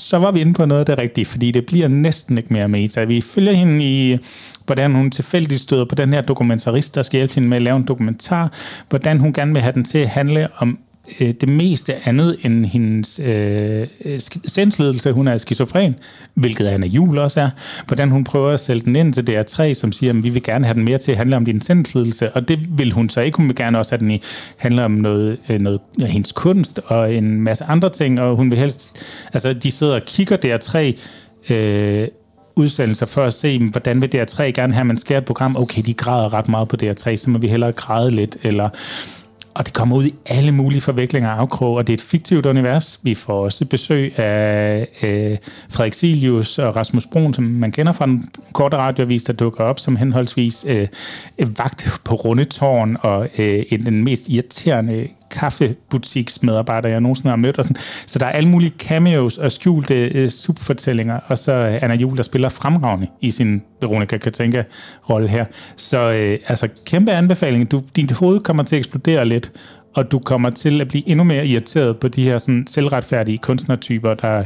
så var vi inde på noget af det rigtige, fordi det bliver næsten ikke mere meta. Vi følger hende i, hvordan hun tilfældigt støder på den her dokumentarist, der skal hjælpe hende med at lave en dokumentar, hvordan hun gerne vil have den til at handle om øh, det meste andet end hendes øh, øh sindsledelse. Hun er skizofren, hvilket Anna Jul også er. Hvordan hun prøver at sælge den ind til DR3, som siger, at vi vil gerne have den mere til at handle om din sindsledelse. Og det vil hun så ikke. Hun vil gerne også have den i handle om noget, øh, noget af hendes kunst og en masse andre ting. Og hun vil helst... Altså, de sidder og kigger DR3... Øh, udsendelser for at se, hvordan vil DR3 gerne have, at man skærer et program. Okay, de græder ret meget på DR3, så må vi hellere græde lidt. Eller og det kommer ud i alle mulige forviklinger og afkrog, og det er et fiktivt univers. Vi får også besøg af øh, Frederik Silius og Rasmus Brun, som man kender fra den korte radioavis, der dukker op som henholdsvis øh, vagt på Rundetårn og øh, den mest irriterende kaffebutiksmedarbejder, jeg nogensinde har mødt. Og sådan. Så der er alle mulige cameos og skjulte øh, subfortællinger, og så øh, Anna Jul, der spiller fremragende i sin Veronica Katinka-rolle her. Så øh, altså, kæmpe anbefaling. Du, din hoved kommer til at eksplodere lidt, og du kommer til at blive endnu mere irriteret på de her sådan, selvretfærdige kunstnertyper, der,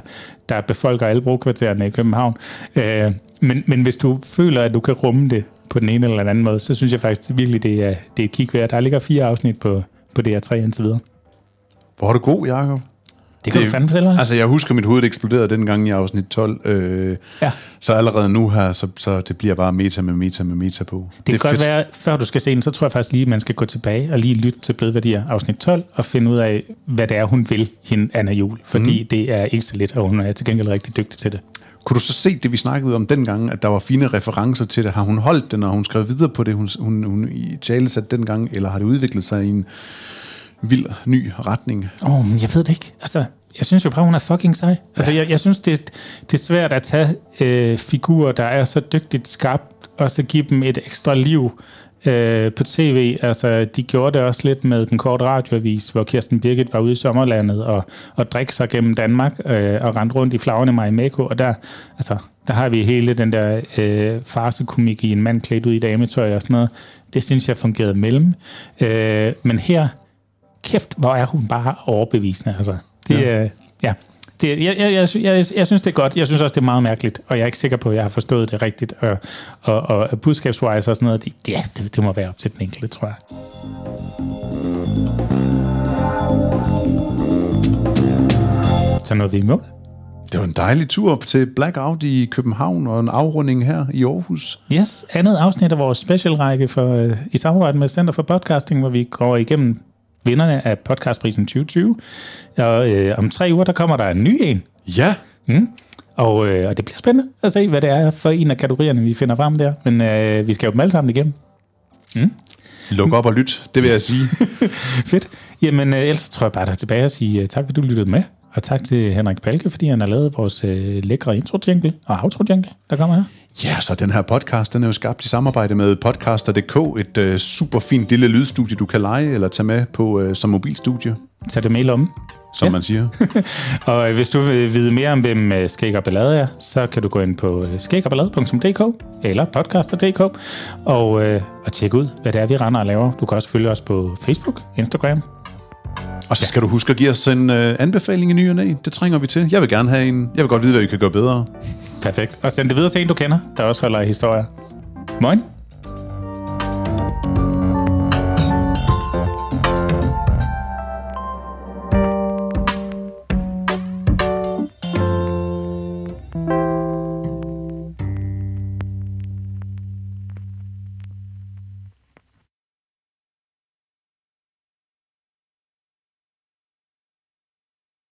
der befolker alle brokvartererne i København. Øh, men, men hvis du føler, at du kan rumme det på den ene eller den anden måde, så synes jeg faktisk virkelig, det er, det er et kig værd. Der ligger fire afsnit på, på DR3 indtil videre. Hvor er du god, Jacob. Det kan det, du fandme selv Altså, jeg husker, mit hoved eksploderede dengang i afsnit 12. Øh, ja. Så allerede nu her, så, så det bliver bare meta med meta med meta på. Det, det kan godt fedt. være, før du skal se den, så tror jeg faktisk lige, at man skal gå tilbage og lige lytte til Blødværdier afsnit 12 og finde ud af, hvad det er, hun vil, hende Anna Jul. Fordi mm. det er ikke så let, og hun er til gengæld rigtig dygtig til det. Kunne du så se det, vi snakkede om dengang, at der var fine referencer til det? Har hun holdt det, når hun skrev videre på det, hun, hun, hun i tale satte dengang, eller har det udviklet sig i en vild ny retning? Åh, oh, jeg ved det ikke. Altså, jeg synes jo bare, hun er fucking sej. Altså, jeg, jeg synes, det, det er svært at tage øh, figurer, der er så dygtigt skabt, og så give dem et ekstra liv øh, på tv. Altså, de gjorde det også lidt med den korte radioavis, hvor Kirsten Birgit var ude i sommerlandet og, og drikke sig gennem Danmark øh, og rendte rundt i flagrende Marimekko. Og der, altså, der har vi hele den der øh, farsekomik i en mand klædt ud i dametøj og sådan noget. Det synes jeg fungerede mellem. Øh, men her, kæft, hvor er hun bare overbevisende. Altså, det, ja. Øh, ja. Det, jeg, jeg, jeg, jeg, jeg synes, det er godt. Jeg synes også, det er meget mærkeligt, og jeg er ikke sikker på, at jeg har forstået det rigtigt. Og, og, og budskabswise og sådan noget, det, ja, det, det må være op til den enkelte, tror jeg. Så nåede vi i mål. Det var en dejlig tur til Blackout i København og en afrunding her i Aarhus. Yes, andet afsnit af vores specialrække for, øh, i samarbejde med Center for Podcasting, hvor vi går igennem vinderne af podcastprisen 2020. Og øh, om tre uger, der kommer der en ny en. Ja. Mm. Og, øh, og det bliver spændende at se, hvad det er for en af kategorierne, vi finder frem der. Men øh, vi skal jo dem alle sammen igennem. Mm. Luk op og lyt, det vil jeg sige. *laughs* Fedt. Jamen, øh, ellers tror jeg bare, der er tilbage at sige uh, tak, fordi du lyttede med. Og tak til Henrik Palke, fordi han har lavet vores øh, lækre intro og outro der kommer her. Ja, så den her podcast, den er jo skabt i samarbejde med podcaster.dk, et øh, super fint lille lydstudie, du kan lege eller tage med på øh, som mobilstudie. Tag det med om. Som ja. man siger. *laughs* og øh, hvis du vil vide mere om, hvem øh, Skæg og Ballade er, så kan du gå ind på øh, skægogballade.dk eller podcaster.dk og, øh, og tjekke ud, hvad det er, vi render og laver. Du kan også følge os på Facebook, Instagram, og så skal ja. du huske at give os en uh, anbefaling i ny og næ. Det trænger vi til. Jeg vil gerne have en. Jeg vil godt vide, hvad vi kan gøre bedre. Perfekt. Og send det videre til en, du kender, der også holder historier. Moin.